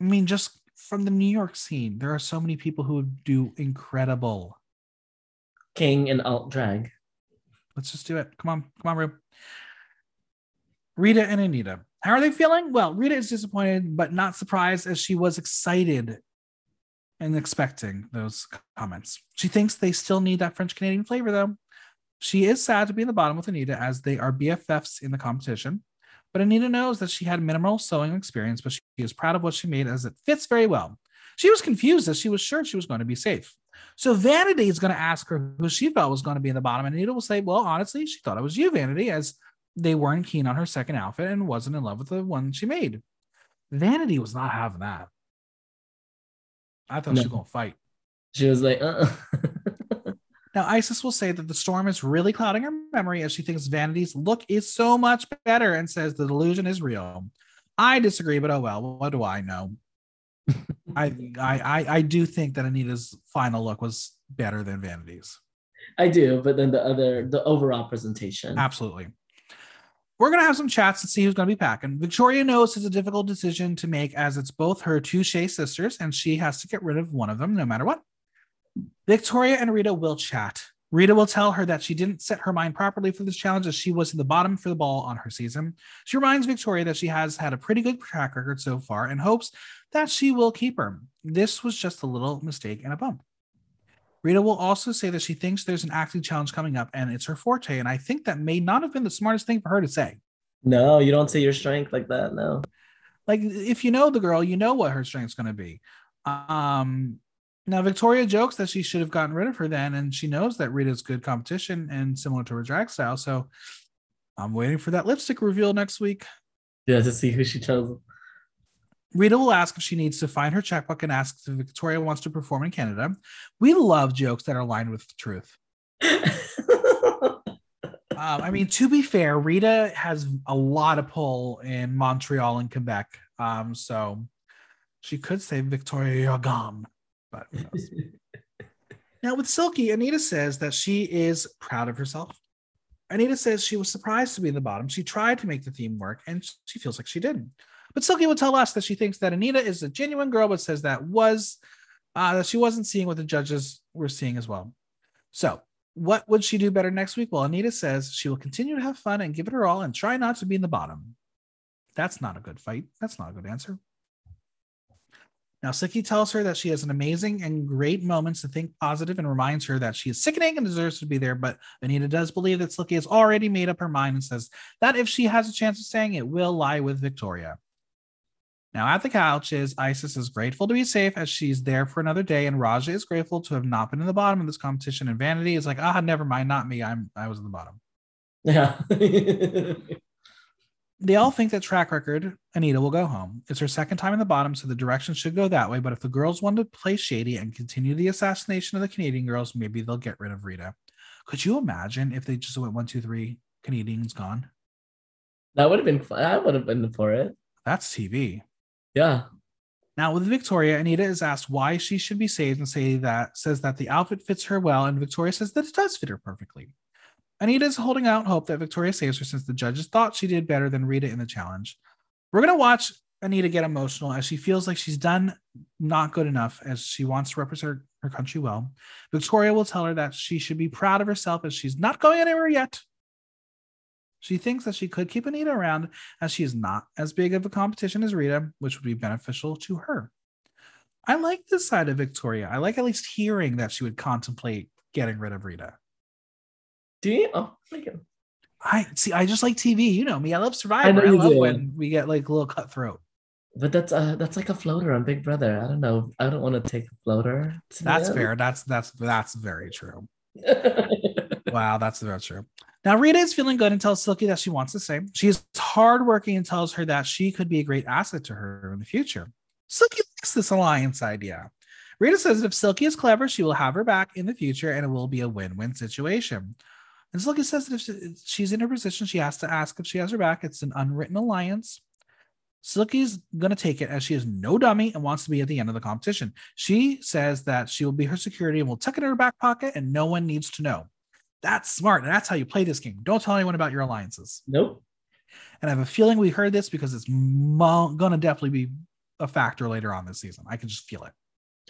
I mean, just from the New York scene, there are so many people who do incredible. King and alt drag. Let's just do it. Come on, come on, Rue. Rita and Anita. How are they feeling? Well, Rita is disappointed, but not surprised as she was excited and expecting those comments. She thinks they still need that French Canadian flavor, though. She is sad to be in the bottom with Anita as they are BFFs in the competition. But Anita knows that she had minimal sewing experience, but she is proud of what she made as it fits very well. She was confused as she was sure she was going to be safe. So Vanity is going to ask her who she felt was going to be in the bottom, and Anita will say, "Well, honestly, she thought it was you, Vanity, as they weren't keen on her second outfit and wasn't in love with the one she made." Vanity was not having that. I thought she was going to fight. She was like, uh. Now, Icesis will say that the storm is really clouding her memory as she thinks Vanity's look is so much better and says the delusion is real. I disagree, but oh well, what do I know? I, I I I do think that Anita's final look was better than Vanity's. I do, but then the other, the overall presentation. Absolutely. We're gonna have some chats to see who's gonna be packing. Victoria knows it's a difficult decision to make as it's both her two Shea sisters, and she has to get rid of one of them no matter what. Victoria and Rita will chat. Rita will tell her that she didn't set her mind properly for this challenge as she was in the bottom for the ball on her season. She reminds Victoria that she has had a pretty good track record so far and hopes that she will keep her. This was just a little mistake and a bump. Rita will also say that she thinks there's an acting challenge coming up and it's her forte. And I think that may not have been the smartest thing for her to say. No, you don't say your strength like that. No. Like if you know the girl, you know what her strength's going to be. Um, now Victoria jokes that she should have gotten rid of her then, and she knows that Rita's good competition and similar to her drag style. So I'm waiting for that lipstick reveal next week. Yeah, to see who she chose. Rita will ask if she needs to find her checkbook and asks if Victoria wants to perform in Canada. We love jokes that are lined with the truth. Um, I mean, to be fair, Rita has a lot of pull in Montreal and Quebec. Um, so she could say Victoria Gam, but now with Silky, Anita says that she is proud of herself. Anita says she was surprised to be in the bottom. She tried to make the theme work and she feels like she didn't. But Silky will tell us that she thinks that Anita is a genuine girl, but says that was uh, that she wasn't seeing what the judges were seeing as well. So what would she do better next week? Well, Anita says she will continue to have fun and give it her all and try not to be in the bottom. That's not a good fight. That's not a good answer. Now, Silky tells her that she has an amazing and great moments to think positive and reminds her that she is sickening and deserves to be there. But Anita does believe that Silky has already made up her mind and says that if she has a chance of staying, it will lie with Victoria. Now, at the couches, Icesis is grateful to be safe as she's there for another day, and Ra'Jah is grateful to have not been in the bottom of this competition. And Vanity is like, ah, never mind, not me. I'm I was in the bottom. Yeah. They all think that track record, Anita will go home. It's her second time in the bottom, so the direction should go that way. But if the girls want to play shady and continue the assassination of the Canadian girls, maybe they'll get rid of Rita. Could you imagine if they just went one, two, three, Canadians gone? that would have been fun. I would have been for it. That's TV. Yeah. Now with Victoria, Anita is asked why she should be saved and say that says that the outfit fits her well, and Victoria says that it does fit her perfectly. Anita is holding out hope that Victoria saves her since the judges thought she did better than Rita in the challenge. We're gonna watch Anita get emotional as she feels like she's done not good enough as she wants to represent her, her country well. Victoria will tell her that she should be proud of herself as she's not going anywhere yet. She thinks that she could keep Anita around as she is not as big of a competition as Rita, which would be beneficial to her. I like this side of Victoria. I like at least hearing that she would contemplate getting rid of Rita. Do you? Oh, my God. I see. I just like TV. You know me. I love Survivor. I I, love do. when we get like a little cutthroat. But that's uh that's like a floater on Big Brother. I don't know. I don't want to take a floater. That's the fair. That's that's that's very true. Wow, that's very true. Now Rita is feeling good and tells Silky that she wants to stay. She is hardworking and tells her that she could be a great asset to her in the future. Silky likes this alliance idea. Rita says that if Silky is clever, she will have her back in the future and it will be a win-win situation. And Silky says that if she- she's in her position, she has to ask if she has her back. It's an unwritten alliance. Silky's going to take it as she is no dummy and wants to be at the end of the competition. She says that she will be her security and will tuck it in her back pocket and no one needs to know. That's smart. And that's how you play this game. Don't tell anyone about your alliances. nope. And I have a feeling we heard this because it's mo- going to definitely be a factor later on this season. I can just feel it.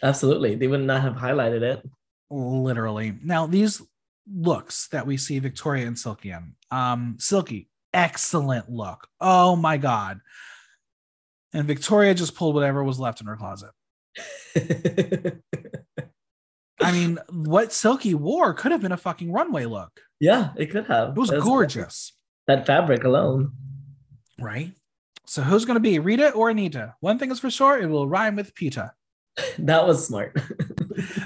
Absolutely. They would not have highlighted it. literally. Now, these looks that we see Victoria and Silky in, um, Silky, excellent look. Oh my god! And Victoria just pulled whatever was left in her closet. I mean, what Silky wore could have been a fucking runway look. yeah, it could have. It was gorgeous, That fabric alone. right? So who's going to be Rita or Anita? One thing is for sure, it will rhyme with Pita. That was smart.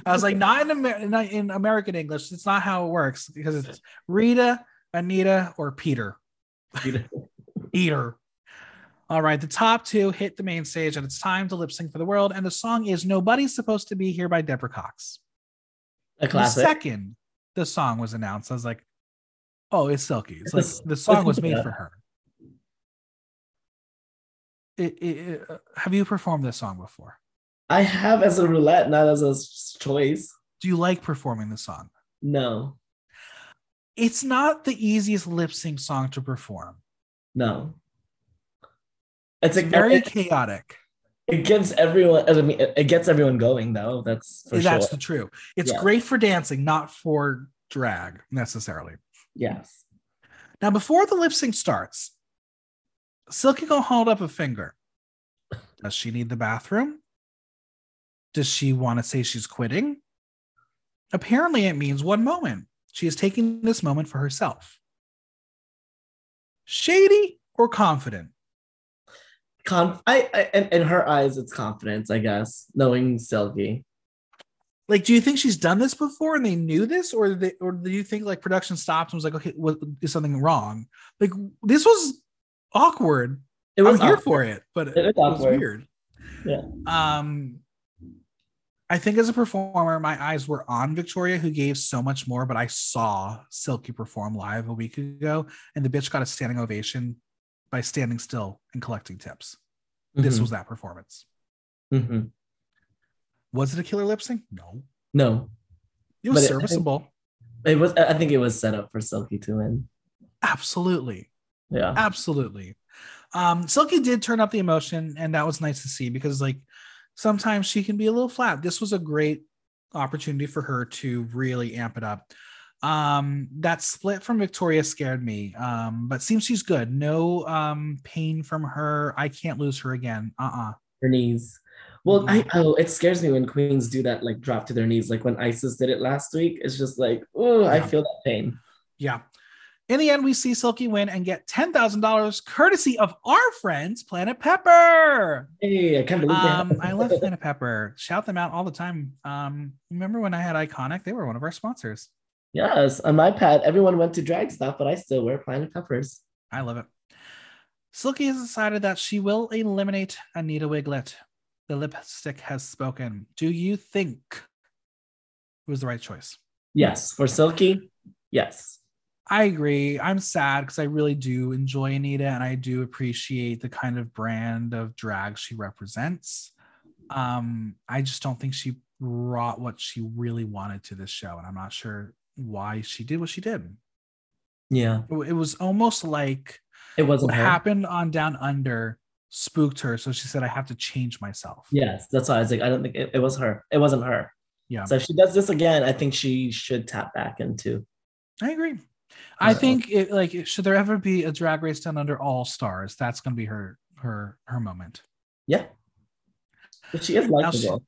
I was like, not in, Amer- in American English. It's not how it works because it's Rita, Anita, or Peter. Eater. All right, the top two hit the main stage, and it's time to lip sync for the world. And the song is "Nobody's Supposed to Be Here" by Deborah Cox. A The classic. second the song was announced, I was like, "Oh, it's Silky." It's like the song was made for her. It, it, it- uh, have you performed this song before? I have as a roulette, not as a choice. Do you like performing the song? No, It's not the easiest lip sync song to perform. no. It's It's a very it, chaotic. it gives everyone. I mean, it, gets everyone going though. That's for That's sure. the true. It's Yeah. great for dancing, not for drag necessarily. yes. Now, before the lip sync starts, Silky gonna hold up a finger. Does she need the bathroom? Does she want to say she's quitting? Apparently, it means one moment. She is taking this moment for herself. Shady or confident? Conf- I, I in, in her eyes, it's confidence, I guess, knowing Silky. Like, do you think she's done this before and they knew this, or they, or do you think like production stopped and was like, okay, what is something wrong? Like, this was awkward. It was I'm here for it, but it, It was awkward. weird. Yeah. Um, I think as a performer, my eyes were on Victoria, who gave so much more. But I saw Silky perform live a week ago, and the bitch got a standing ovation by standing still and collecting tips. This Mhm. was that performance. Mhm. Was it a killer lip sync? No, no. it was But it- serviceable. It was. I think it was set up for Silky to win. Absolutely. Yeah. Absolutely. Um, Silky did turn up the emotion, and that was nice to see because, like, sometimes she can be a little flat. This was a great opportunity for her to really amp it up. Um, that split from Victoria scared me, um, but seems she's good. No um, pain from her. I can't lose her again. Uh uh Her knees. Well, I oh, it scares me when queens do that, like drop to their knees. Like when Icesis did it last week. It's just like, oh, I feel that pain. Yeah. In the end, we see Silky win and get $10,000 courtesy of our friends, Planet Pepper. Hey, I can't believe they Um, I love Planet Pepper. Shout them out all the time. Um, remember when I had Iconic? They were one of our sponsors. Yes, on my pad, everyone went to drag stuff, but I still wear Planet Peppers. I love it. Silky has decided that she will eliminate Anita Wigl'it. The lipstick has spoken. Do you think it was the right choice? Yes, for Silky, yes. I agree. I'm sad because I really do enjoy Anita and I do appreciate the kind of brand of drag she represents. Um, I just don't think she brought what she really wanted to this show, and I'm not sure why she did what she did. Yeah, It, it was almost like it wasn't what her. happened on Down Under spooked her, so she said, "I have to change myself." Yes, that's why I was like, I don't think it, it was her. It wasn't her. Yeah. So if she does this again, I think she should tap back into. I agree. I Yeah. think it like should there ever be a Drag Race Down Under All Stars, that's going to be her her her moment. Yeah. But she is likable.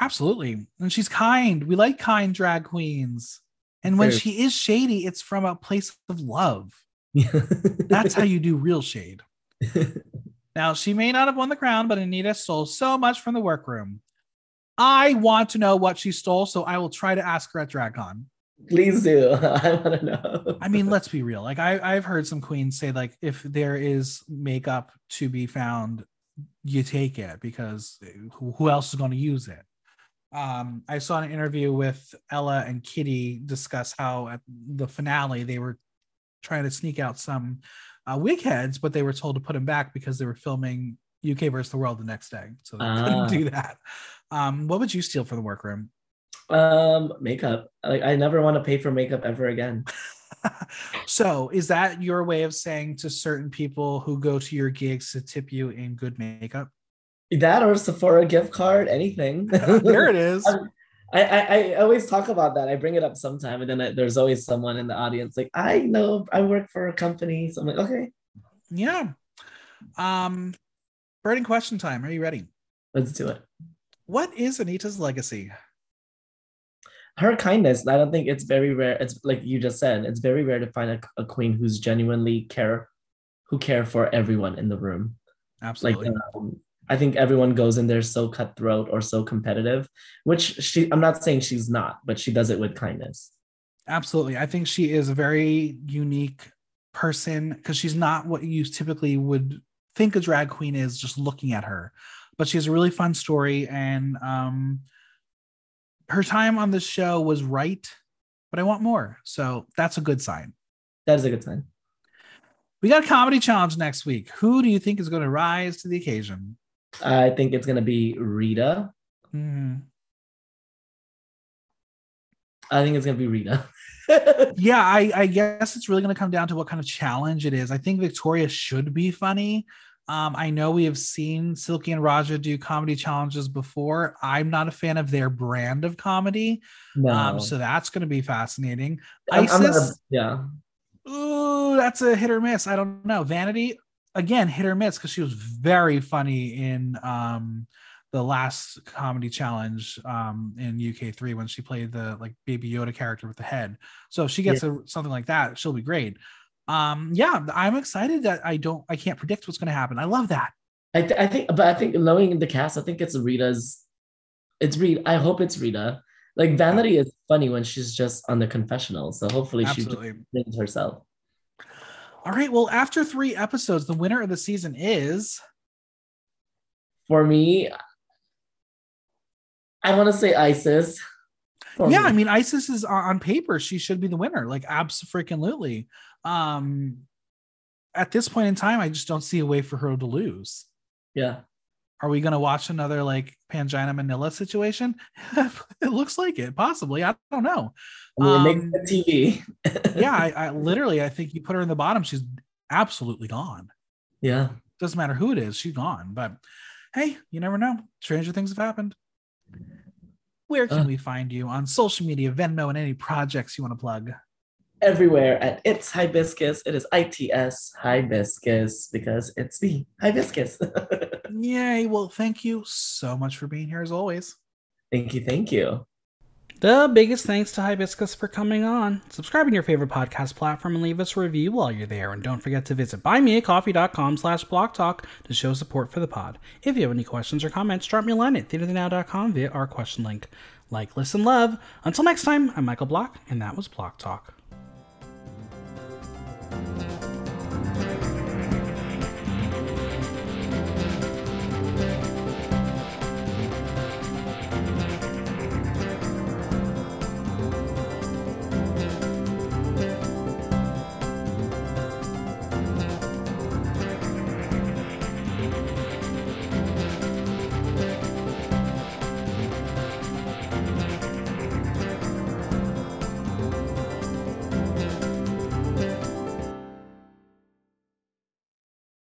Absolutely. And she's kind. We like kind drag queens. And when she is shady, it's from a place of love. That's how you do real shade. Now, she may not have won the crown, but Anita stole so much from the workroom. I want to know what she stole, so I will try to ask her at DragCon. Please do. I want to know. I mean, let's be real. Like I, I've heard some queens say, like, if there is makeup to be found, you take it because who, who else is going to use it? Um, I saw an interview with Ella and Kitty discuss how at the finale they were trying to sneak out some uh, wig heads, but they were told to put them back because they were filming UK versus the world the next day, so they Ah. couldn't do that. Um, what would you steal for the workroom? Um, makeup. Like I never want to pay for makeup ever again. so is that your way of saying to certain people who go to your gigs to tip you in good makeup That or Sephora gift card, anything. there it is I, I, I always talk about that. I bring it up sometime, and then I, there's always someone in the audience like, I know I work for a company. So I'm like, okay, yeah um burning question time are you ready let's do it. what is anita's legacy Her kindness, I don't think it's very rare. It's like you just said, it's very rare to find a, a queen who's genuinely care, who care for everyone in the room. Like, absolutely um, I think everyone goes in there so cutthroat or so competitive, which she, I'm not saying she's not, but she does it with kindness. absolutely i think she is a very unique person because she's not what you typically would think a drag queen is just looking at her but she has a really fun story and um her time on the show was right but i want more so that's a good sign That is a good sign. we got a comedy challenge next week who do you think is going to rise to the occasion I think it's gonna be Rita. Hmm. I think it's gonna be Rita. yeah I, I guess it's really going to come down to what kind of challenge it is i think victoria should be funny um, i know we have seen silky and ra'jah do comedy challenges before. I'm not a fan of their brand of comedy. No, um, so that's going to be fascinating. I'm- I'm a- icesis? yeah, ooh that's a hit or miss. I don't know. Vanity again hit or miss because she was very funny in um the last comedy challenge um in uk3 when she played the like baby yoda character with the head. So if she gets a, something like that she'll be great um yeah i'm excited that i don't i can't predict what's going to happen i love that I, th- I think, but I think knowing the cast, I think it's Rita's. It's Rita. I hope it's Rita. Like Vanity is funny when she's just on the confessional, so hopefully Absolutely. she just herself. All right. Well, after three episodes, the winner of the season is. For me, I want to say Icesis. Yeah. I mean, Icesis is on on paper. She should be the winner. Like, absolutely. Um, at this point in time, I just don't see a way for her to lose. yeah. Are we going to watch another like Pangina Manila situation? it looks like it, possibly. I don't know. Um, makes good TV. Yeah, I, I literally, I think you put her in the bottom, she's absolutely gone. yeah. Doesn't matter who it is, she's gone. But hey, you never know. Stranger things have happened. Where can Uh. we find you on social media, Venmo, and any projects you want to plug? Everywhere at It's Hibiscus. It is ITS Hibiscus because it's me, Hibiscus. Yay. Well, thank you so much for being here as always. thank you. Thank you. The biggest thanks to Hibiscus for coming on. Subscribe on your favorite podcast platform and leave us a review while you're there. And don't forget to visit buymeacoffee.com slash blocktalk to show support for the pod. If you have any questions or comments, drop me a line at TheaterNow.com via our question link. Like, listen, love. Until next time, I'm Michael Block, and that was Block Talk.